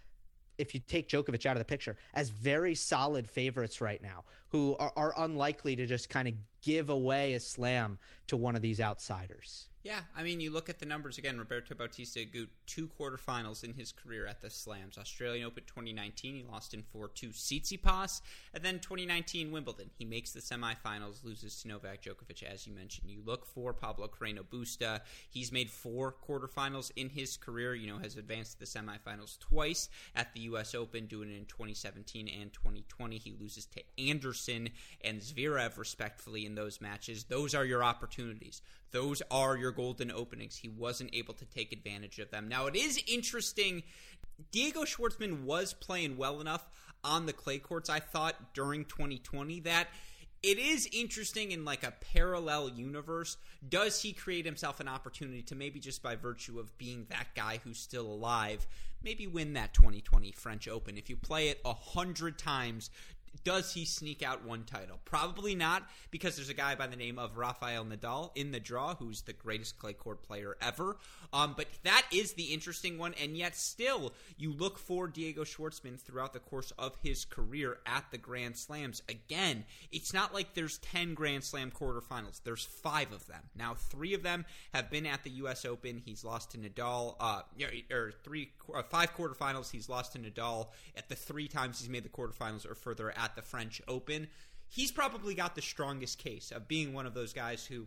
if you take Djokovic out of the picture, as very solid favorites right now, who are, are unlikely to just kind of give away a slam to one of these outsiders.
Yeah, I mean, you look at the numbers again. Roberto Bautista Agut, two quarterfinals in his career at the Slams. Australian Open 2019, he lost in 4 2 Tsitsipas. And then 2019 Wimbledon, he makes the semifinals, loses to Novak Djokovic, as you mentioned. You look for Pablo Carreno Busta. He's made four quarterfinals in his career, you know, has advanced to the semifinals twice at the U.S. Open, doing it in 2017 and 2020. He loses to Anderson and Zverev, respectfully, in those matches. Those are your opportunities. Those are your golden openings. He wasn't able to take advantage of them. Now, it is interesting. Diego Schwartzman was playing well enough on the clay courts, I thought, during 2020 that it is interesting in like a parallel universe. Does he create himself an opportunity to maybe just by virtue of being that guy who's still alive, maybe win that 2020 French Open? If you play it a hundred times, does he sneak out one title? Probably not, because there's a guy by the name of Rafael Nadal in the draw, who's the greatest clay court player ever. Um, but that is the interesting one, and yet still, you look for Diego Schwartzman throughout the course of his career at the Grand Slams. Again, it's not like there's 10 Grand Slam quarterfinals, there's five of them. Now, three of them have been at the U.S. Open. He's lost to Nadal, uh, or three, uh, five quarterfinals. He's lost to Nadal at the three times he's made the quarterfinals or further at the French Open. He's probably got the strongest case of being one of those guys who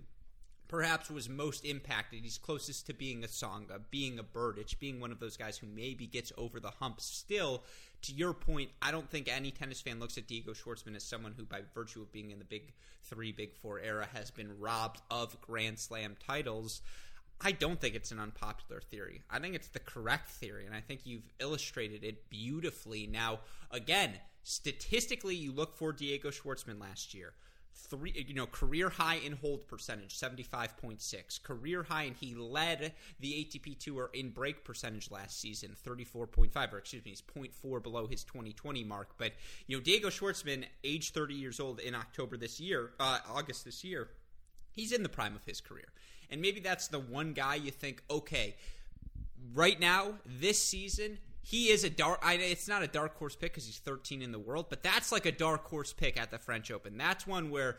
perhaps was most impacted. He's closest to being a Tsonga, being a Berdych, being one of those guys who maybe gets over the hump still. To your point, I don't think any tennis fan looks at Diego Schwartzman as someone who, by virtue of being in the big three, big four era, has been robbed of Grand Slam titles. I don't think it's an unpopular theory. I think it's the correct theory, and I think you've illustrated it beautifully. Now, again, statistically, you look for Diego Schwartzman last year. Three, you know, career high in hold percentage, seventy-five point six. Career high, and he led the ATP Tour in break percentage last season, thirty-four point five, or excuse me, he's 0.4 below his twenty twenty mark. But you know, Diego Schwartzman, age thirty years old in October this year, uh, August this year, he's in the prime of his career. And maybe that's the one guy you think, okay, right now, this season, he is a dark. I, it's not a dark horse pick because he's 13 in the world, but that's like a dark horse pick at the French Open. That's one where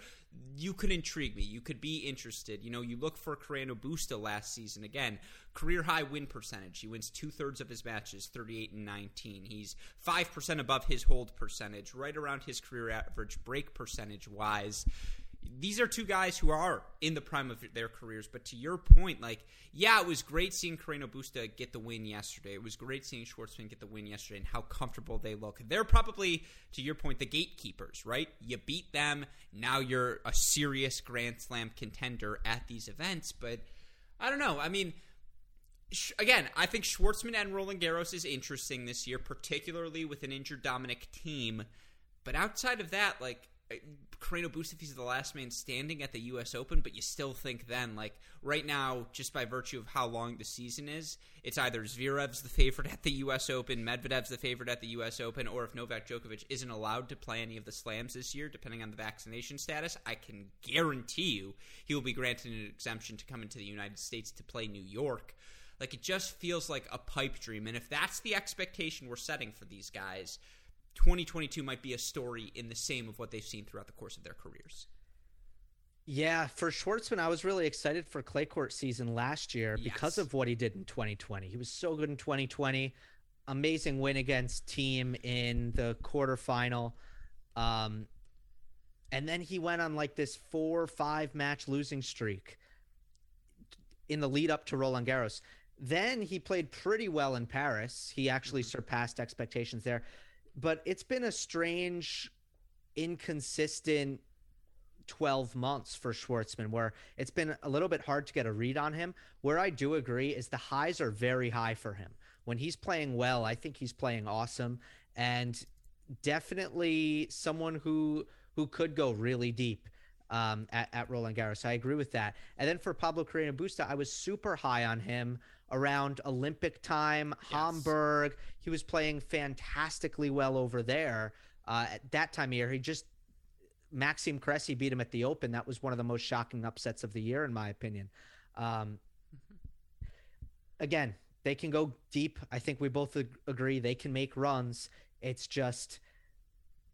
you could intrigue me. You could be interested. You know, you look for Carreno Busta last season. Again, career high win percentage. He wins two thirds of his matches, 38 and 19. He's 5% above his hold percentage, right around his career average break percentage wise these are two guys who are in the prime of their careers. But to your point, like, yeah, it was great seeing Carreno Busta get the win yesterday. It was great seeing Schwartzman get the win yesterday and how comfortable they look. They're probably, to your point, the gatekeepers, right? You beat them. Now you're a serious Grand Slam contender at these events. But I don't know. I mean, again, I think Schwartzman and Roland Garros is interesting this year, particularly with an injured Dominic Thiem. But outside of that, like, Uh, Carreno Busta if he's the last man standing at the U.S. Open, but you still think then, like right now, just by virtue of how long the season is, it's either Zverev's the favorite at the U.S. Open, Medvedev's the favorite at the U.S. Open, or if Novak Djokovic isn't allowed to play any of the slams this year, depending on the vaccination status, I can guarantee you he will be granted an exemption to come into the United States to play New York. Like it just feels like a pipe dream, and if that's the expectation we're setting for these guys 2022 might be a story in the same of what they've seen throughout the course of their careers.
Yeah, for Schwartzman, I was really excited for clay court season last year yes. because of what he did in 2020. He was so good in 2020. Amazing win against Thiem in the quarterfinal. Um, and then he went on like this four five match losing streak in the lead up to Roland Garros. Then he played pretty well in Paris. He actually mm-hmm. surpassed expectations there but it's been a strange, inconsistent 12 months for Schwartzman where it's been a little bit hard to get a read on him. Where I do agree is the highs are very high for him. When he's playing well, I think he's playing awesome and definitely someone who who could go really deep um, at, at Roland Garros. I agree with that. And then for Pablo Carreno Busta, I was super high on him around Olympic time, yes. Hamburg. He was playing fantastically well over there uh, at that time of year. He just Maxime Cressy beat him at the Open. That was one of the most shocking upsets of the year, in my opinion. Um, again, they can go deep. I think we both agree they can make runs. It's just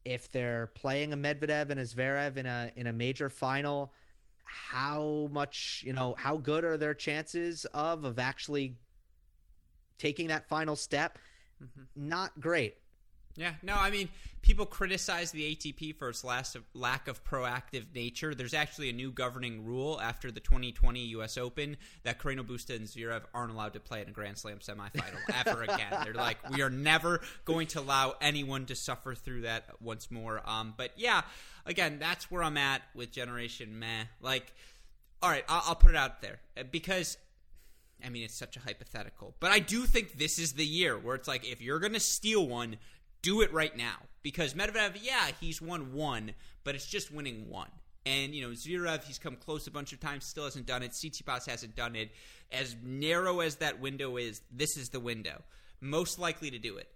if they're playing a Medvedev and a Zverev in a in a major final, how much you know how good are their chances of of actually taking that final step mm-hmm. not great
yeah, no, I mean, people criticize the ATP for its last of, lack of proactive nature. There's actually a new governing rule after the 2020 U.S. Open that Carreno Busta and Zverev aren't allowed to play in a Grand Slam semifinal ever again. They're like, we are never going to allow anyone to suffer through that once more. Um, but yeah, again, that's where I'm at with Generation Meh. Like, all right, I'll, I'll put it out there because I mean, it's such a hypothetical, but I do think this is the year where it's like if you're going to steal one, do it right now because Medvedev, yeah, he's won one, but it's just winning one. And you know, Zverev, he's come close a bunch of times, still hasn't done it. Tsitsipas hasn't done it. As narrow as that window is, this is the window most likely to do it.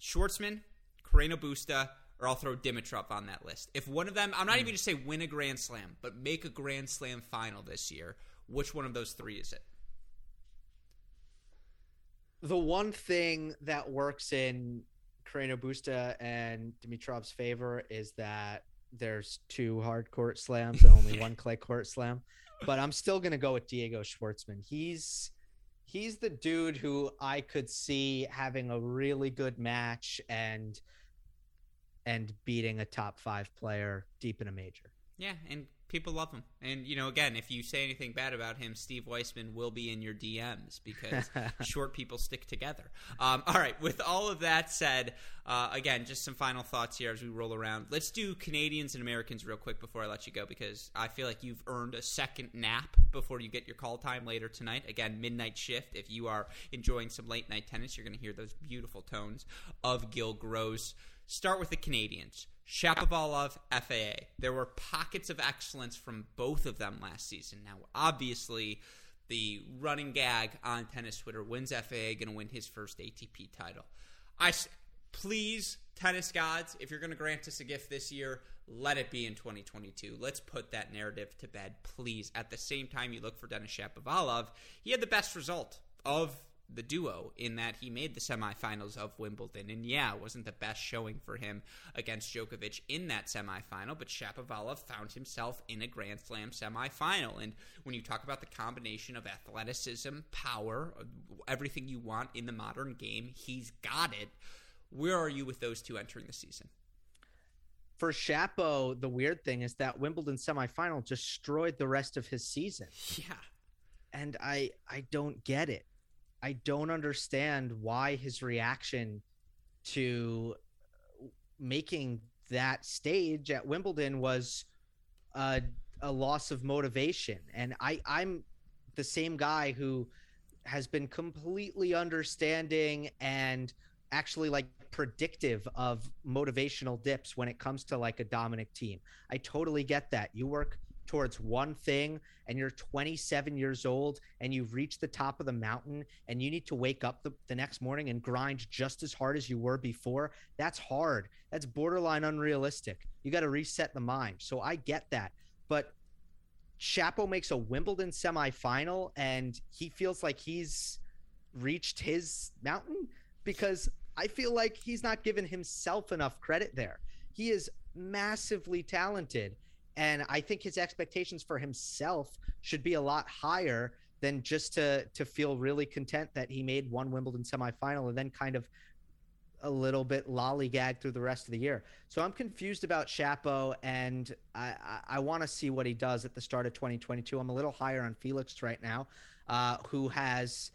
Schwartzman, Carreno Busta, or I'll throw Dimitrov on that list. If one of them, I'm not mm. even going to say win a Grand Slam, but make a Grand Slam final this year. Which one of those three is it?
The one thing that works in Carreno Busta and Dimitrov's favor is that there's two hard court slams and only one clay court slam. But I'm still gonna go with Diego Schwartzman. He's he's the dude who I could see having a really good match and and beating a top five player deep in a major.
Yeah, and people love him. And you know, again, if you say anything bad about him, Steve Weissman will be in your DMs because short people stick together. Um, all right. With all of that said, uh, again, just some final thoughts here as we roll around. Let's do Canadians and Americans real quick before I let you go because I feel like you've earned a second nap before you get your call time later tonight. Again, midnight shift. If you are enjoying some late night tennis, you're going to hear those beautiful tones of Gill Gross. Start with the Canadians. Shapovalov, FAA. There were pockets of excellence from both of them last season. Now, obviously, the running gag on tennis Twitter wins FAA going to win his first ATP title. I please tennis gods, if you're going to grant us a gift this year, let it be in 2022. Let's put that narrative to bed, please. At the same time, you look for Denis Shapovalov. He had the best result of the duo in that he made the semifinals of Wimbledon. And yeah, it wasn't the best showing for him against Djokovic in that semifinal, but Shapovalov found himself in a Grand Slam semifinal. And when you talk about the combination of athleticism, power, everything you want in the modern game, he's got it. Where are you with those two entering the season?
For Shapo, the weird thing is that Wimbledon semifinal destroyed the rest of his season.
Yeah.
And I I don't get it. I don't understand why his reaction to making that stage at Wimbledon was a, a loss of motivation. And I, I'm the same guy who has been completely understanding and actually like predictive of motivational dips when it comes to like a Dominic Thiem. I totally get that. You work towards one thing and you're 27 years old and you've reached the top of the mountain and you need to wake up the, the next morning and grind just as hard as you were before, that's hard. That's borderline unrealistic. You got to reset the mind. So I get that. But Shapo makes a Wimbledon semifinal and he feels like he's reached his mountain because I feel like he's not given himself enough credit there. He is massively talented and I think his expectations for himself should be a lot higher than just to to feel really content that he made one Wimbledon semifinal and then kind of a little bit lollygag through the rest of the year. So I'm confused about Shapo, and I, I, I want to see what he does at the start of 2022. I'm a little higher on Felix right now, uh, who has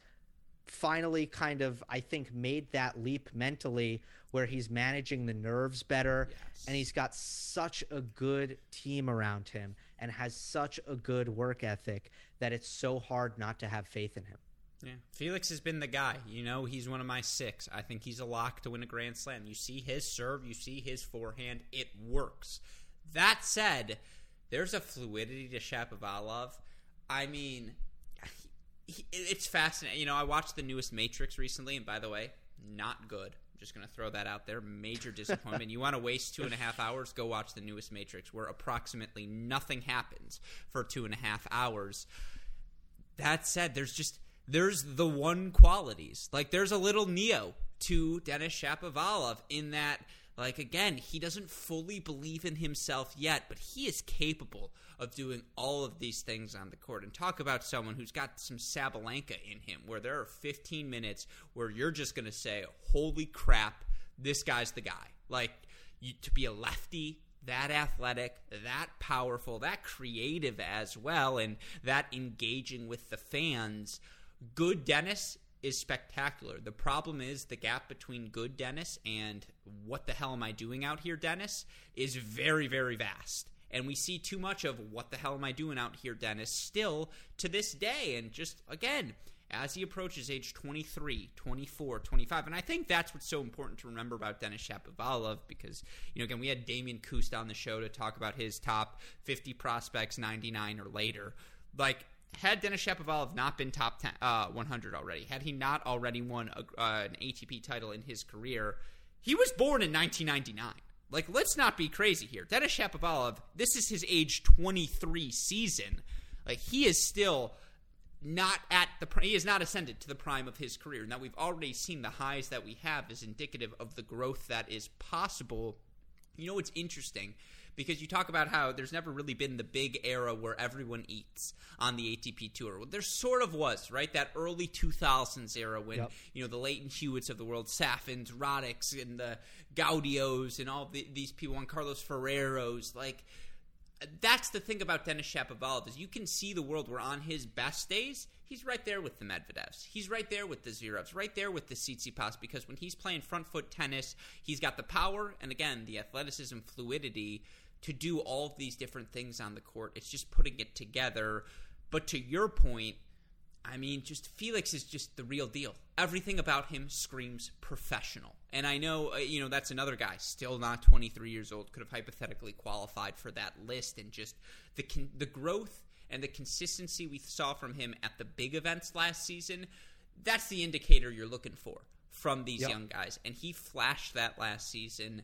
finally kind of I think made that leap mentally where he's managing the nerves better yes. and he's got such a good team around him and has such a good work ethic that it's so hard not to have faith in him.
Yeah, Felix has been the guy. You know, he's one of my six. I think he's a lock to win a Grand Slam. You see his serve, you see his forehand, it works. That said, there's a fluidity to Shapovalov. I mean, it's fascinating. You know, I watched the newest Matrix recently, and by the way, not good. I'm just going to throw that out there. Major disappointment. you want to waste two and a half hours? Go watch the newest Matrix, where approximately nothing happens for two and a half hours. That said, there's just there's the one qualities. Like there's a little Neo to Denis Shapovalov in that like again, he doesn't fully believe in himself yet, but he is capable of doing all of these things on the court. And talk about someone who's got some Sabalenka in him, where there are 15 minutes where you're just going to say, "Holy crap, this guy's the guy!" Like you, to be a lefty, that athletic, that powerful, that creative as well, and that engaging with the fans. Good Denis is spectacular. The problem is the gap between good Denis and what the hell am I doing out here, Denis, is very, very vast. And we see too much of what the hell am I doing out here, Denis, still to this day. And just, again, as he approaches age 23, 24, 25. And I think that's what's so important to remember about Denis Shapovalov because, you know, again, we had Damian Kust on the show to talk about his top 50 prospects, 99 or later. Like, had Denis Shapovalov not been top 10, uh, 100 already, had he not already won a, uh, an ATP title in his career, he was born in 1999. Like, let's not be crazy here. Denis Shapovalov, this is his age 23 season. Like, he is still not at the he has not ascended to the prime of his career. Now we've already seen the highs that we have is indicative of the growth that is possible. You know what's interesting because you talk about how there's never really been the big era where everyone eats on the ATP tour. Well, there sort of was, right? That early 2000s era when, yep. you know, the Lleyton Hewitts of the world, Safins, Roddick's, and the Gaudios, and all the, these people, Juan Carlos Ferreros, like that's the thing about Denis Shapovalov is you can see the world where on his best days he's right there with the Medvedevs, he's right there with the Zverevs, right there with the Tsitsipas because when he's playing front foot tennis, he's got the power and again the athleticism, fluidity to do all of these different things on the court. It's just putting it together. But to your point, I mean, just Felix is just the real deal. Everything about him screams professional. And I know, uh, you know, that's another guy, still not 23 years old, could have hypothetically qualified for that list. And just the con- the growth and the consistency we saw from him at the big events last season, that's the indicator you're looking for from these yep. young guys. And he flashed that last season.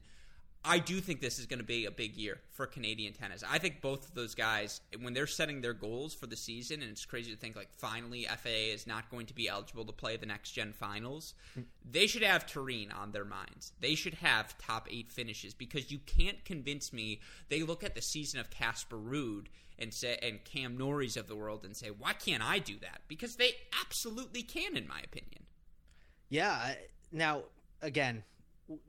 I do think this is going to be a big year for Canadian tennis. I think both of those guys, when they're setting their goals for the season, and it's crazy to think like finally FAA is not going to be eligible to play the next gen finals, they should have Turin on their minds. They should have top eight finishes because you can't convince me. They look at the season of Casper Ruud and say and Cam Norrie's of the world and say, why can't I do that? Because they absolutely can, in my opinion.
Yeah. Now, again,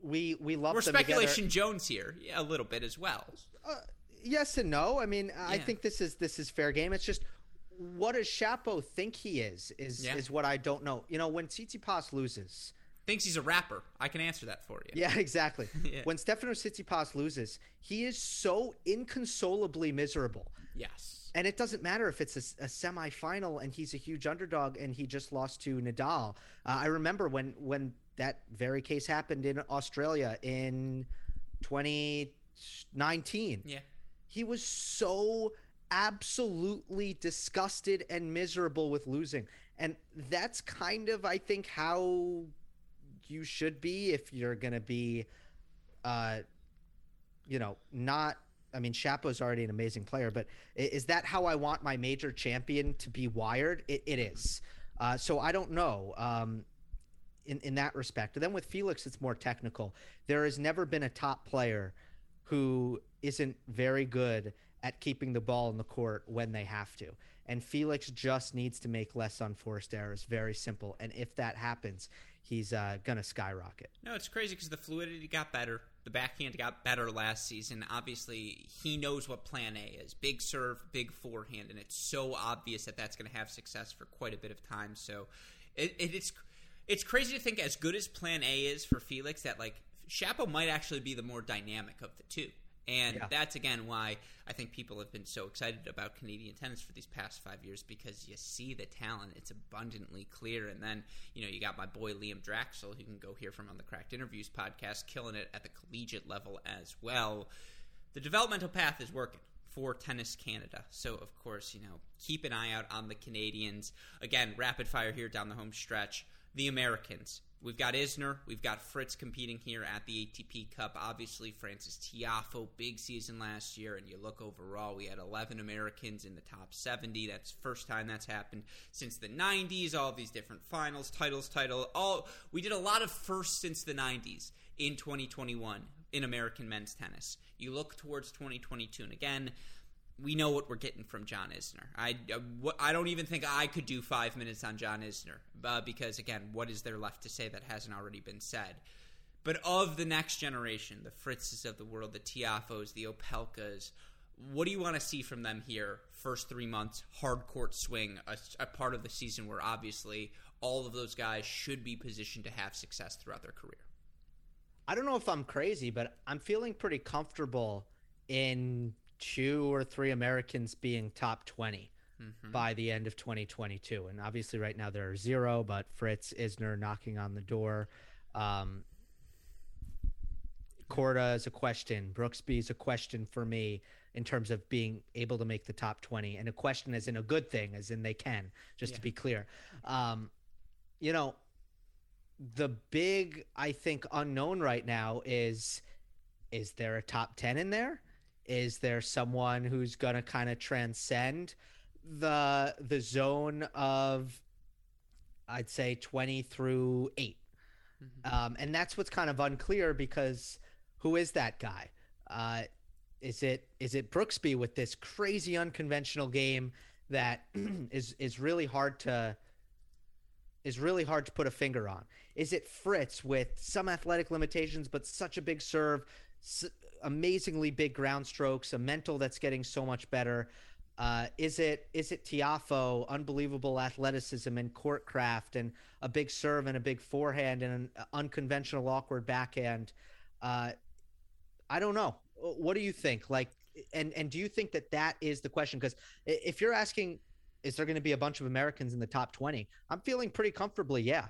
we we love
We're speculation Jones here yeah, a little bit as well.
Uh, yes and no. I mean, I think this is this is fair game. It's just what does Shapo think he is is yeah. is what I don't know. You know, when Tsitsipas loses,
thinks he's a rapper. I can answer that for you.
Yeah, exactly. yeah. When Stefano Tsitsipas loses, he is so inconsolably miserable.
Yes.
And it doesn't matter if it's a, a semifinal and he's a huge underdog and he just lost to Nadal. Uh, I remember when when that very case happened in Australia in 2019.
Yeah.
He was so absolutely disgusted and miserable with losing. And that's kind of, I think, how you should be if you're going to be, uh, you know, not. I mean, Shapo's already an amazing player, but is that how I want my major champion to be wired? it, it is. Uh, so I don't know. Um, in, in that respect. And then with Felix, it's more technical. There has never been a top player who isn't very good at keeping the ball in the court when they have to. And Felix just needs to make less unforced errors. Very simple. And if that happens, he's uh, going to skyrocket.
No, it's crazy because the fluidity got better. The backhand got better last season. Obviously, he knows what plan A is big serve, big forehand. And it's so obvious that that's going to have success for quite a bit of time. So it, it, it's it's crazy to think as good as Plan A is for Felix that like Shapo might actually be the more dynamic of the two. And yeah. that's again why I think people have been so excited about Canadian tennis for these past five years because you see the talent; it's abundantly clear. And then you know you got my boy Liam Draxl, who can go hear from on the Cracked Interviews podcast, killing it at the collegiate level as well. The developmental path is working for Tennis Canada. So, of course, you know, keep an eye out on the Canadians. Again, rapid fire here down the home stretch the Americans. We've got Isner, we've got Fritz competing here at the ATP Cup. Obviously, Frances Tiafoe, big season last year, and you look overall, we had 11 Americans in the top 70. That's first time that's happened since the 90s. All these different finals, titles, title. All we did a lot of firsts since the 90s in 2021 in American men's tennis. You look towards 2022, and again, we know what we're getting from John Isner. I, uh, I don't even think I could do five minutes on John Isner uh, because, again, what is there left to say that hasn't already been said? But of the next generation, the Fritzes of the world, the Tiafoes, the Opelkas, what do you want to see from them here? First three months, hard court swing, a, a part of the season where obviously all of those guys should be positioned to have success throughout their career.
I don't know if I'm crazy, but I'm feeling pretty comfortable in two or three Americans being top 20 mm-hmm. by the end of 2022. And obviously, right now there are zero, but Fritz Isner knocking on the door. Um, Korda is a question. Brooksby is a question for me in terms of being able to make the top 20 and a question is in a good thing as in they can just yeah. to be clear um, you know the big i think unknown right now is is there a top 10 in there is there someone who's going to kind of transcend the the zone of I'd say 20 through 8. Mm-hmm. Um, and that's what's kind of unclear because who is that guy? Uh, is it is it Brooksby with this crazy unconventional game that is is really hard to is really hard to put a finger on? Is it Fritz with some athletic limitations but such a big serve, amazingly big ground strokes, a mental that's getting so much better. Uh, is it is it Tiafoe, unbelievable athleticism and court craft, and a big serve and a big forehand and an unconventional awkward backhand? Uh, I don't know. What do you think? Like, and and do you think that that is the question? Because if you're asking, is there going to be a bunch of Americans in the top twenty? I'm feeling pretty comfortably. Yeah.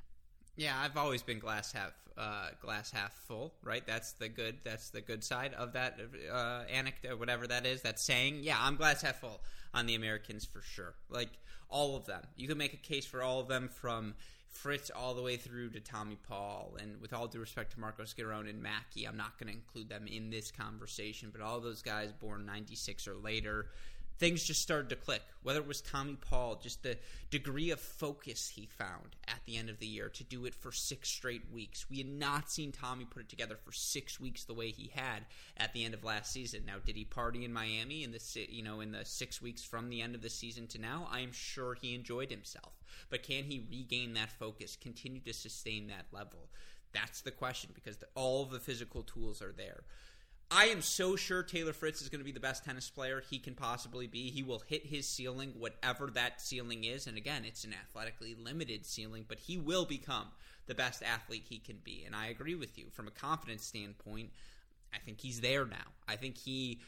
Yeah, I've always been glass half uh, glass half full, right? That's the good. That's the good side of that uh, anecdote, whatever that is. That saying. Yeah, I'm glass half full on the Americans for sure. Like all of them, you can make a case for all of them from Fritz all the way through to Tommy Paul, and with all due respect to Marcos Giron and Mackey, I'm not going to include them in this conversation, but all those guys born 96 or later, things just started to click. Whether it was Tommy Paul, just the degree of focus he found at the end of the year to do it for six straight weeks. We had not seen Tommy put it together for six weeks the way he had at the end of last season. Now, did he party in Miami in the you know in the six weeks from the end of the season to now? I am sure he enjoyed himself, but can he regain that focus, continue to sustain that level? That's the question because the, all the physical tools are there. I am so sure Taylor Fritz is going to be the best tennis player he can possibly be. He will hit his ceiling, whatever that ceiling is. And again, it's an athletically limited ceiling, but he will become the best athlete he can be. And I agree with you. From a confidence standpoint, I think he's there now. I think he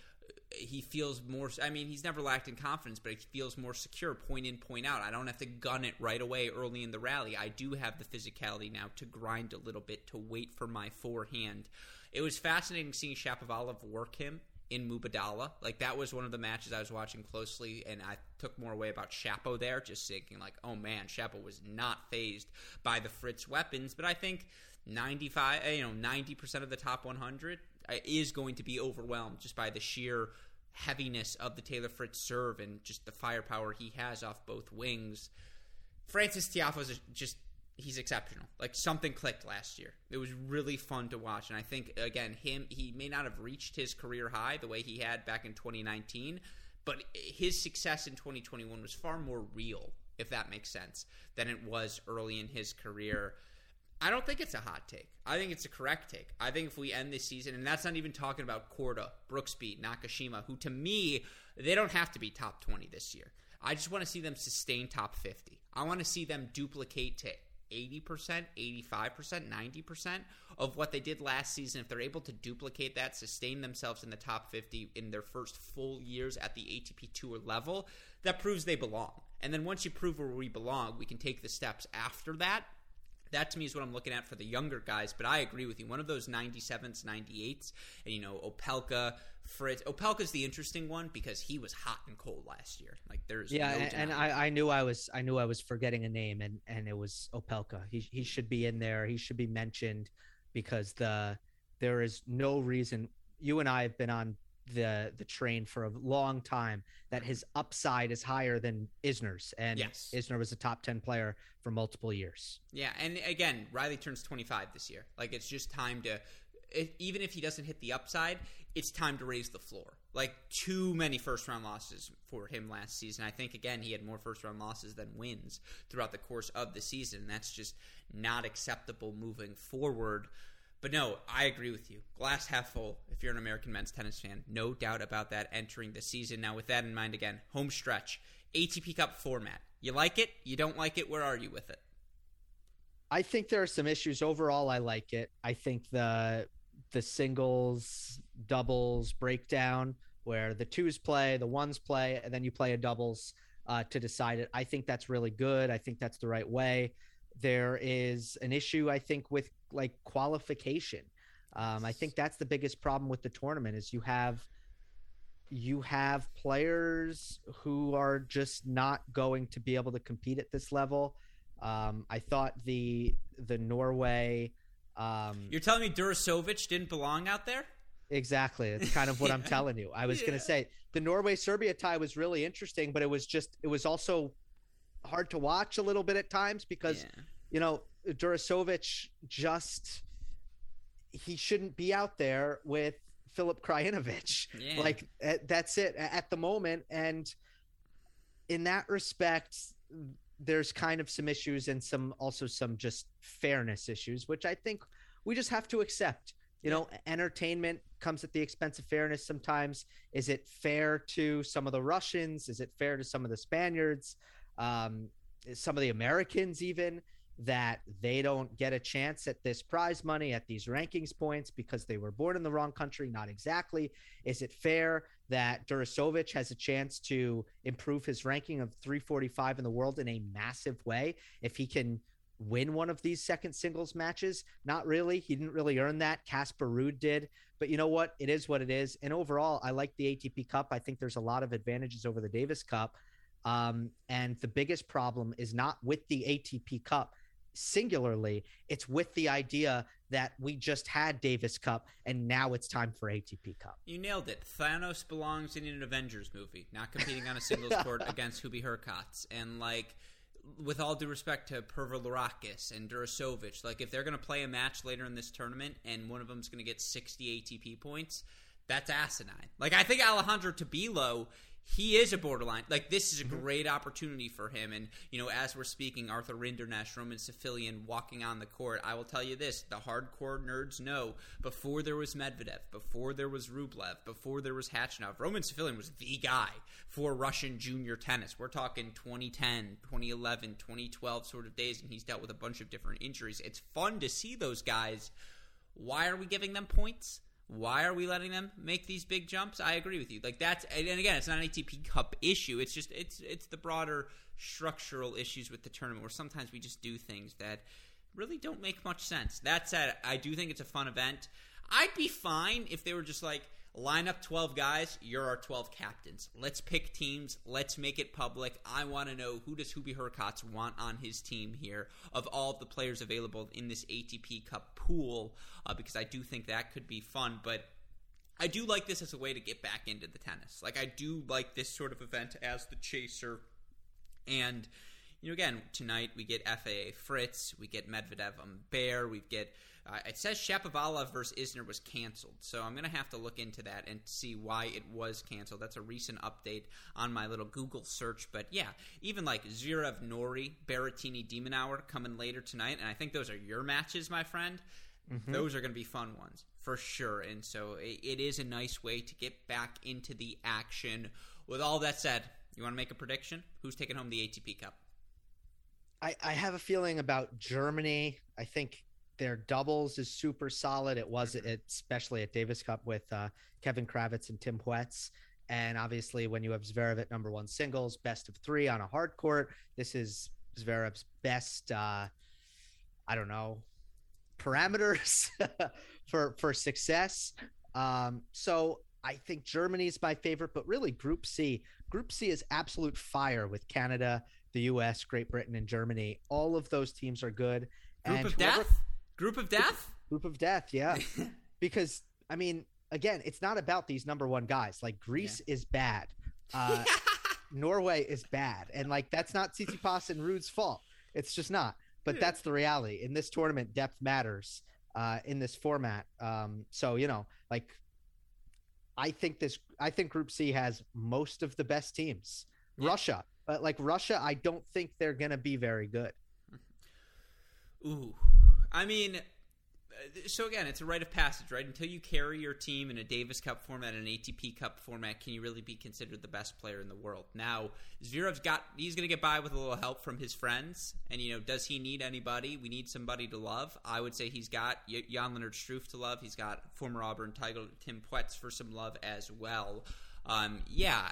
he feels more i mean he's never lacked in confidence but he feels more secure point in point out i don't have to gun it right away early in the rally i do have the physicality now to grind a little bit to wait for my forehand it was fascinating seeing Shapovalov work him in Mubadala. Like that was one of the matches I was watching closely, and I took more away about Shapo there, just thinking like, oh man, Shapo was not phased by the Fritz weapons. But I think ninety five, you know, ninety percent of the top one hundred is going to be overwhelmed just by the sheer heaviness of the Taylor Fritz serve and just the firepower he has off both wings. Frances Tiafoe is just he's exceptional. Like something clicked last year. It was really fun to watch, and I think again, him he may not have reached his career high the way he had back in 2019, but his success in 2021 was far more real, if that makes sense, than it was early in his career. I don't think it's a hot take. I think it's a correct take. I think if we end this season, and that's not even talking about Korda, Brooksby, Nakashima, who to me, they don't have to be top 20 this year. I just want to see them sustain top 50. I want to see them duplicate to 80%, 85%, 90% of what they did last season, if they're able to duplicate that, sustain themselves in the top 50 in their first full years at the ATP Tour level, that proves they belong. And then once you prove where we belong, we can take the steps after that that to me is what I'm looking at for the younger guys. But I agree with you. One of those 97s, 98s, and you know, Opelka, Fritz. Opelka's the interesting one because he was hot and cold last year. Like there's
yeah,
no
and, and I, I knew I was I knew I was forgetting a name, and and it was Opelka. He he should be in there. He should be mentioned because the there is no reason. You and I have been on the the train for a long time that his upside is higher than Isner's, and yes. Isner was a top ten player for multiple years.
Yeah, and again, Riley turns twenty five this year. Like it's just time to, if, even if he doesn't hit the upside, it's time to raise the floor. Like too many first round losses for him last season. I think again he had more first round losses than wins throughout the course of the season. That's just not acceptable moving forward. But no, I agree with you. Glass half full if you're an American men's tennis fan. No doubt about that entering the season. Now, with that in mind, again, home stretch, ATP Cup format. You like it? You don't like it? Where are you with it?
I think there are some issues. Overall, I like it. I think the the singles, doubles breakdown where the twos play, the ones play, and then you play a doubles uh, to decide it. I think that's really good. I think that's the right way. There is an issue, I think, with like qualification. Um, I think that's the biggest problem with the tournament is you have you have players who are just not going to be able to compete at this level. Um, I thought the the Norway. Um,
You're telling me Durasovic didn't belong out there?
Exactly. It's kind of what yeah. I'm telling you. I was yeah. going to say the Norway Serbia tie was really interesting, but it was just it was also hard to watch a little bit at times because yeah. you know Durasovic just he shouldn't be out there with Filip Krajinovic. Yeah. Like eh, that's it at the moment and in that respect there's kind of some issues and some also some just fairness issues which I think we just have to accept. You know, entertainment comes at the expense of fairness sometimes. Is it fair to some of the Russians? Is it fair to some of the Spaniards? Um, some of the Americans even? That they don't get a chance at this prize money at these rankings points because they were born in the wrong country? Not exactly. Is it fair that Durasovic has a chance to improve his ranking of 345 in the world in a massive way if he can win one of these second singles matches? Not really. He didn't really earn that. Casper Ruud did. But you know what? It is what it is. And overall, I like the ATP Cup. I think there's a lot of advantages over the Davis Cup. Um, and the biggest problem is not with the ATP Cup singularly, it's with the idea that we just had Davis Cup and now it's time for ATP Cup.
You nailed it. Thanos belongs in an Avengers movie, not competing on a singles court against Hubie Hurkacz. And like with all due respect to Pervolarakis and Durasovic, like if they're going to play a match later in this tournament and one of them's going to get 60 ATP points, that's asinine. Like I think Alejandro Tabilo he is a borderline. Like this is a mm-hmm. great opportunity for him. And you know, as we're speaking, Arthur Rinderknech, Roman Safiullin walking on the court. I will tell you this: the hardcore nerds know before there was Medvedev, before there was Rublev, before there was Khachanov, Roman Safiullin was the guy for Russian junior tennis. We're talking 2010, 2011, 2012 sort of days, and he's dealt with a bunch of different injuries. It's fun to see those guys. Why are we giving them points? Why are we letting them make these big jumps? I agree with you. Like that's and again, it's not an ATP Cup issue. It's just it's it's the broader structural issues with the tournament where sometimes we just do things that really don't make much sense. That said, I do think it's a fun event. I'd be fine if they were just like line up 12 guys you're our 12 captains. Let's pick teams let's make it public. I want to know who does Hubie Hurkacz want on his team here of all of the players available in this atp cup pool uh, because i do think that could be fun but i do like this as a way to get back into the tennis. Like i do like this sort of event as the chaser. And you know again tonight we get faa fritz we get medvedev bear we get uh, it says Shapovalov versus Isner was canceled, so I'm going to have to look into that and see why it was canceled. That's a recent update on my little Google search. But yeah, even like Zverev, Norrie, Berrettini, de Minaur coming later tonight, and I think those are your matches, my friend. Mm-hmm. Those are going to be fun ones for sure. And so it, it is a nice way to get back into the action. With all that said, you want to make a prediction? Who's taking home the ATP Cup?
I, I have a feeling about Germany. I think their doubles is super solid. It was mm-hmm. especially at Davis Cup with uh, Kevin Krawietz and Tim Puetz. And obviously, when you have Zverev at number one singles, best of three on a hard court, this is Zverev's best. Uh, I don't know parameters for for success. Um, so I think Germany's my favorite, but really Group C. Group C is absolute fire with Canada, the U.S., Great Britain, and Germany. All of those teams are good.
Group and of whoever, death. Group of death?
Group of death, yeah. because I mean, again, it's not about these number one guys. Like Greece yeah. is bad. Uh, Norway is bad. And like that's not Tsitsipas and Ruud's fault. It's just not. But yeah. that's the reality. In this tournament, depth matters uh, in this format. Um, so, you know, like I think this I think Group C has most of the best teams. Yeah. Russia. But like Russia, I don't think they're gonna be very good.
Ooh, I mean, uh, so again, it's a rite of passage, right? Until you carry your team in a Davis Cup format, an ATP Cup format, can you really be considered the best player in the world? Now, Zverev's got he's going to get by with a little help from his friends, and you know, does he need anybody? We need somebody to love. I would say he's got Jan-Lennard Struff to love. He's got former Auburn Tiger Tim Puetz for some love as well. Um, yeah,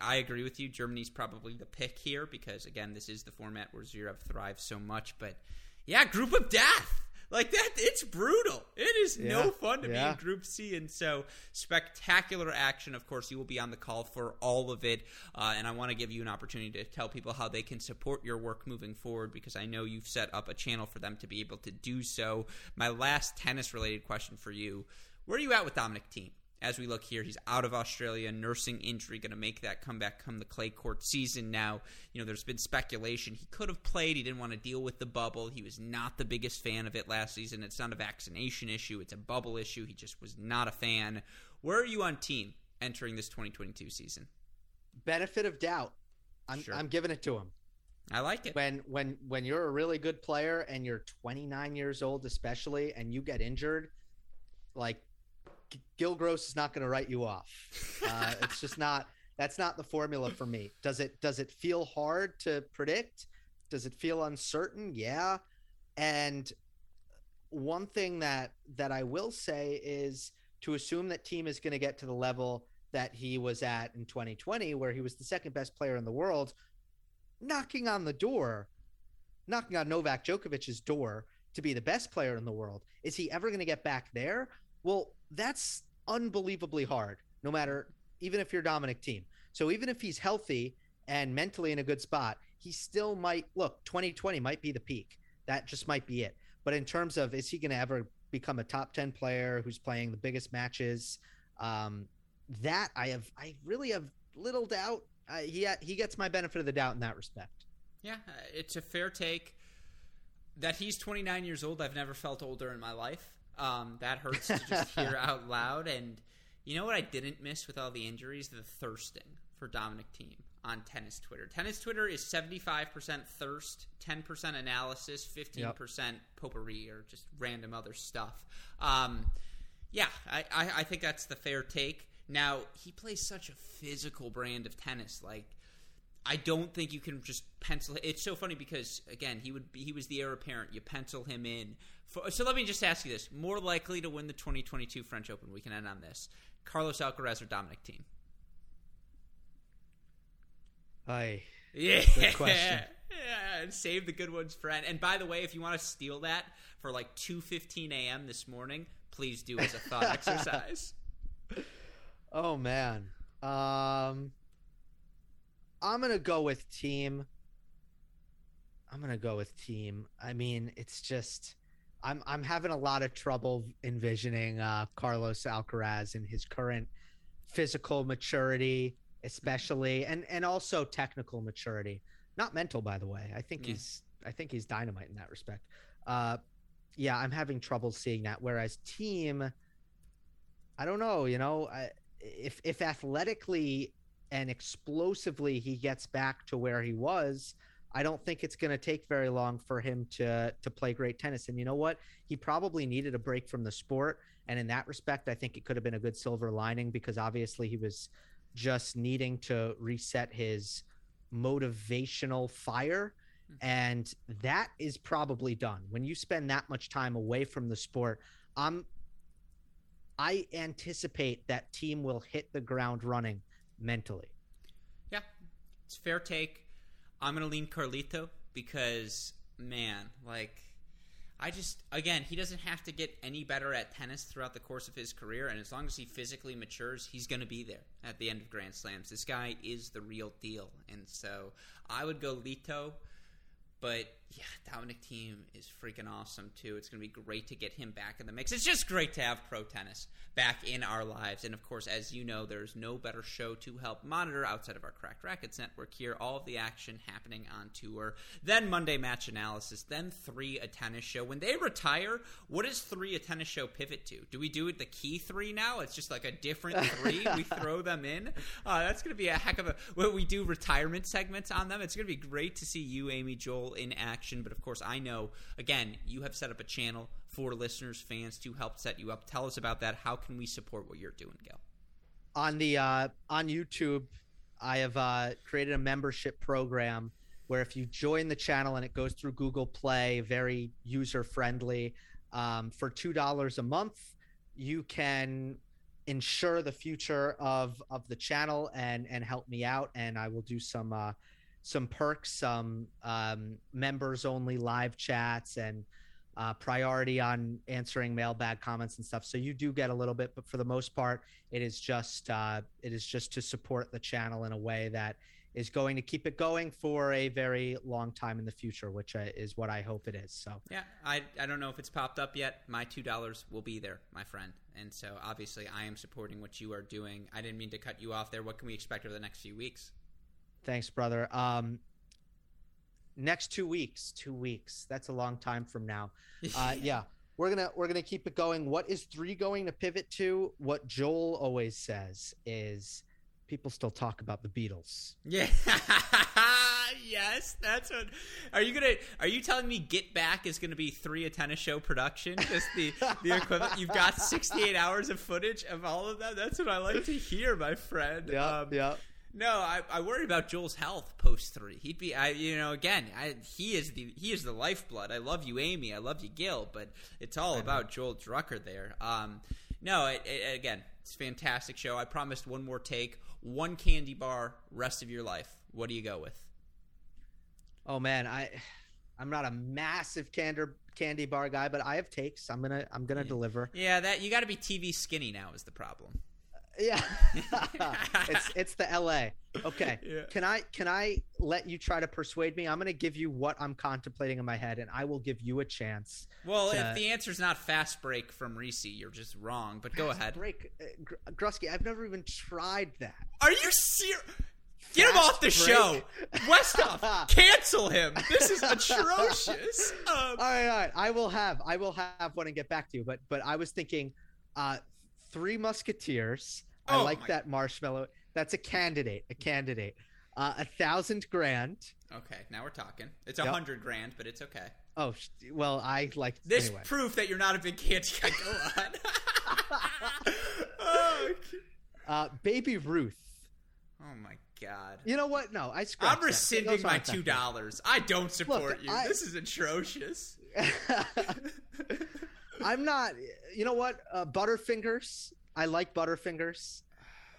I agree with you. Germany's probably the pick here because again, this is the format where Zverev thrives so much, but yeah, group of death. Like that, it's brutal. It is yeah, no fun to yeah. be in Group C, and so spectacular action. Of course, you will be on the call for all of it, uh, and I want to give you an opportunity to tell people how they can support your work moving forward because I know you've set up a channel for them to be able to do so. My last tennis-related question for you: Where are you at with Dominic Thiem? As we look here, he's out of Australia, nursing injury, going to make that comeback come the clay court season. Now, you know, there's been speculation he could have played. He didn't want to deal with the bubble. He was not the biggest fan of it last season. It's not a vaccination issue, it's a bubble issue. He just was not a fan. Where are you on Thiem entering this 2022 season?
Benefit of doubt. I'm, sure. I'm giving it to him.
I like it.
When when when you're a really good player and you're 29 years old especially and you get injured, like Gill Gross is not going to write you off. Uh, it's just not. That's not the formula for me. Does it? Does it feel hard to predict? Does it feel uncertain? Yeah. And one thing that that I will say is to assume that Thiem is going to get to the level that he was at in 2020, where he was the second best player in the world, knocking on the door, knocking on Novak Djokovic's door to be the best player in the world. Is he ever going to get back there? Well, that's unbelievably hard, no matter, even if you're Dominic Thiem. So even if he's healthy and mentally in a good spot, he still might look 2020 might be the peak. That just might be it. But in terms of is he going to ever become a top 10 player who's playing the biggest matches? Um, that I have, I really have little doubt. Uh, he he gets my benefit of the doubt in that respect.
Yeah, it's a fair take. That he's 29 years old, I've never felt older in my life. Um, that hurts to just hear out loud. And you know what I didn't miss with all the injuries? The thirsting for Dominic Thiem on tennis Twitter. Tennis Twitter is 75% thirst, 10% analysis, 15% yep. potpourri or just random other stuff. Um, yeah, I, I, I think that's the fair take. Now, he plays such a physical brand of tennis. Like, I don't think you can just pencil. It's so funny because again, he would be, he was the heir apparent. You pencil him in. For, so let me just ask you this: more likely to win the 2022 French Open? We can end on this: Carlos Alcaraz or Dominic Thiem?
Hi.
Yeah. Good question. Yeah, save the good ones, friend. And by the way, if you want to steal that for like 2:15 a.m. this morning, please do as a thought exercise.
Oh man. Um I'm gonna go with Thiem. I'm gonna go with Thiem. I mean, it's just I'm I'm having a lot of trouble envisioning uh, Carlos Alcaraz in his current physical maturity, especially, and and also technical maturity. Not mental, by the way. I think yeah. he's I think he's dynamite in that respect. Uh, yeah, I'm having trouble seeing that. Whereas Thiem, I don't know. You know, I, if if athletically and explosively he gets back to where he was, I don't think it's going to take very long for him to to play great tennis. And you know what? He probably needed a break from the sport, and in that respect, I think it could have been a good silver lining because obviously he was just needing to reset his motivational fire mm-hmm. and that is probably done when you spend that much time away from the sport i'm i anticipate that Thiem will hit the ground running mentally.
Yeah, it's fair take. I'm gonna lean Carlito because man, like I just again, he doesn't have to get any better at tennis throughout the course of his career, and as long as he physically matures, he's going to be there at the end of Grand Slams. This guy is the real deal, and so I would go Lito. But yeah, Dominic Thiem is freaking awesome too. It's going to be great to get him back in the mix. It's just great to have pro tennis back in our lives. And of course, as you know, there's no better show to help monitor outside of our Cracked Racquets network here. All of the action happening on tour, then Monday match analysis, then three a tennis show. When they retire, what does three a tennis show pivot to? Do we do it the key three now? It's just like a different three. we throw them in. Uh, that's going to be a heck of a. When we do retirement segments on them, it's going to be great to see you, Amy Joel, in action. But of course, I know again you have set up a channel for listeners, fans to help set you up. Tell us about that. How can we support what you're doing, Gill?
On the uh, on YouTube, I have uh, created a membership program where if you join the channel and it goes through Google Play, very user friendly, um, for two dollars a month, you can ensure the future of of the channel and and help me out. And I will do some uh, some perks, some um, members only live chats and uh, priority on answering mailbag comments and stuff. So you do get a little bit, but for the most part, it is just uh, it is just to support the channel in a way that is going to keep it going for a very long time in the future, which uh, is what I hope it is. So
yeah, I I don't know if it's popped up yet. My two dollars will be there, my friend, and so obviously I am supporting what you are doing. I didn't mean to cut you off there. What can we expect over the next few weeks?
Thanks, brother. Um, next two weeks two weeks. That's a long time from now. Uh, yeah. We're gonna we're gonna keep it going. What is three going to pivot to? What joel always says is people still talk about the beatles.
Yeah. Yes that's what are you gonna are you telling me get back is gonna be three a tennis show production? Just the the equivalent you've got 68 hours of footage of all of that that's what i like to hear my friend.
Yeah um, yeah
no, I, I worry about Joel's health post three. He'd be, I, you know, again, I, he is the he is the lifeblood. I love you, Amy. I love you, Gill. But it's all about Joel Drucker there. Um, no, it, it, again, it's a fantastic show. I promised one more take, one candy bar, rest of your life. What do you go with?
Oh man, I, I'm not a massive candy candy bar guy, but I have takes. I'm gonna I'm gonna
yeah.
deliver.
Yeah, that you got to be TV skinny now is the problem
Yeah, it's it's the L.A. Okay,
Yeah.
can I can I let you try to persuade me? I'm gonna give you what I'm contemplating in my head, and I will give you a chance.
Well,
to-
if the answer's not fast break from Reese, you're just wrong. But go ahead.
Break, uh, Gr- Grusky. I've never even tried that.
Are you serious? Get him off the
break?
show. Westoff, cancel him. This is atrocious. Um,
All right, all right. I will have I will have one and get back to you. But but I was thinking, uh, Three Musketeers. I
Oh
like
my-
that marshmallow. That's a candidate. A candidate. Uh, a thousand grand.
okay, now we're talking. It's a
Yep.
hundred grand, but it's okay.
Oh well, I like
This
anyway.
proof that you're not a big candy guy. Go on. oh,
Uh, Baby Ruth.
oh my god.
You know what? No, I
I'm rescinding my two dollars. I don't support you.
I-
This is atrocious.
I'm not. You know what? Uh, Butterfingers. I like Butterfingers.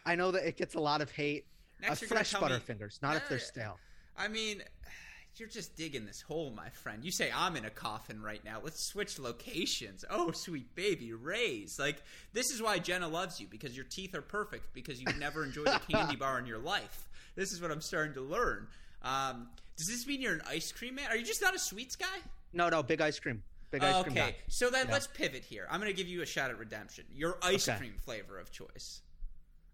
I know that it gets a lot of hate.
Next,
uh, fresh
tell me-
Butterfingers, not if they're stale.
I mean, you're just digging this hole, my friend. You say I'm in a coffin right now. Let's switch locations. Oh, sweet baby, Rays. Like this is why Jenna loves you because your teeth are perfect because you've never enjoyed a candy bar in your life. This is what I'm starting to learn. Um, does this mean you're an ice cream man? Are you just not a sweets guy?
No, no, big ice cream. Big ice cream.
okay, so then
Yeah.
let's pivot here. I'm going to give you a shot at redemption. Your ice
Okay.
cream flavor of choice.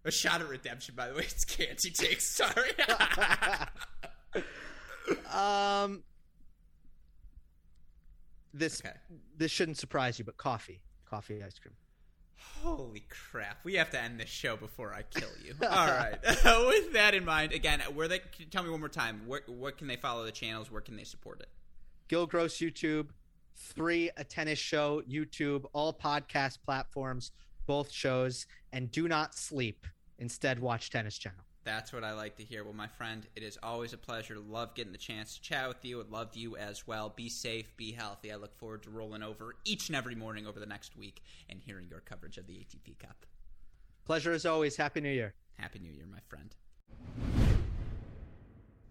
A shot at redemption, by the way. It's candy takes. Sorry.
Um, this
Okay.
this shouldn't surprise you, but coffee, coffee ice cream.
Holy crap! We have to end this show before I kill you. All right. With that in mind, again, where they can tell me one more time. Where, what can they follow the channels? Where can they support it?
Gill Gross YouTube, three a tennis show YouTube, all podcast platforms, both shows, and do not sleep. Instead, watch Tennis Channel.
That's what I like to hear. Well, my friend, it is always a pleasure. Love getting the chance to chat with you. I love you as well. Be safe, be healthy. I look forward to rolling over each and every morning over the next week and hearing your coverage of the ATP Cup.
Pleasure as always. Happy New Year.
Happy New Year, my friend.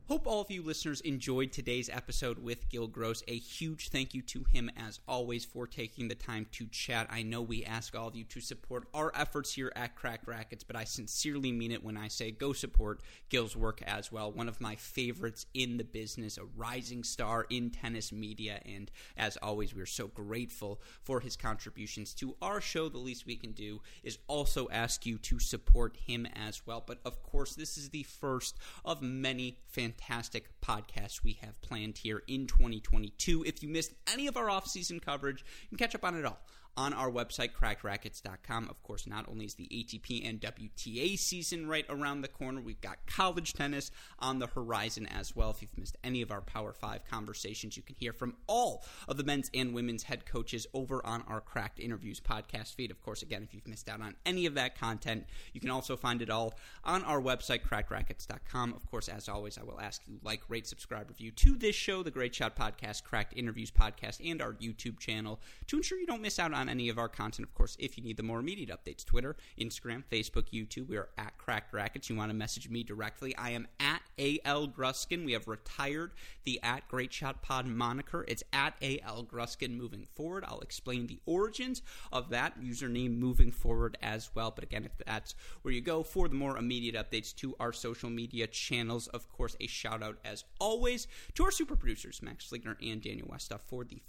Hope all of you listeners enjoyed today's episode with Gill Gross. A huge thank you to him, as always, for taking the time to chat. I know we ask all of you to support our efforts here at Cracked Racquets, but I sincerely mean it when I say go support Gill's work as well. One of my favorites in the business, a rising star in tennis media, and as always, we're so grateful for his contributions to our show. The least we can do is also ask you to support him as well. But of course, this is the first of many fantastic podcasts we have planned here in 2022. If you missed any of our off-season coverage, you can catch up on it all on our website, crackedracquets.com. Of course, not only is the ATP and WTA season right around the corner, we've got college tennis on the horizon as well. If you've missed any of our Power 5 conversations, you can hear from all of the men's and women's head coaches over on our Cracked Interviews podcast feed. Of course, again, if you've missed out on any of that content, you can also find it all on our website, crackedracquets.com. Of course, as always, I will ask you like, rate, subscribe, review to this show, the Great Shot Podcast, Cracked Interviews Podcast, and our YouTube channel to ensure you don't miss out on any of our content. Of course, if you need the more immediate updates, Twitter, Instagram, Facebook, YouTube, we are at Cracked Racquets. You want to message me directly, I am at AL Gruskin. We have retired the at Great Shot Pod moniker. It's at AL Gruskin moving forward. I'll explain the origins of that username moving forward as well. But again, if that's where you go for the more immediate updates to our social media channels, of course, a shout out as always to our super producers, Max Fligner and Daniel Westoff, for the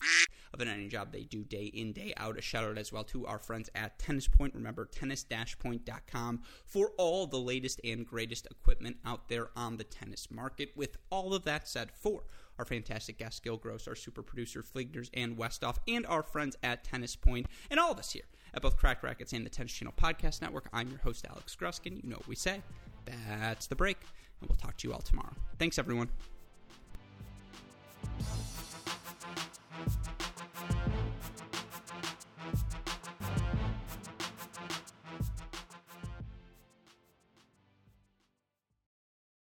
of an any job they do day in, day out. A shout out as well to our friends at Tennis Point. Remember, tennis-point.com for all the latest and greatest equipment out there on the tennis market. With all of that said, for our fantastic guest, Gill Gross, our super producer, Fligners and Westoff, and our friends at Tennis Point, and all of us here at both Cracked Racquets and the Tennis Channel Podcast Network. I'm your host, Alex Gruskin. You know what we say. That's the break, and we'll talk to you all tomorrow. Thanks, everyone.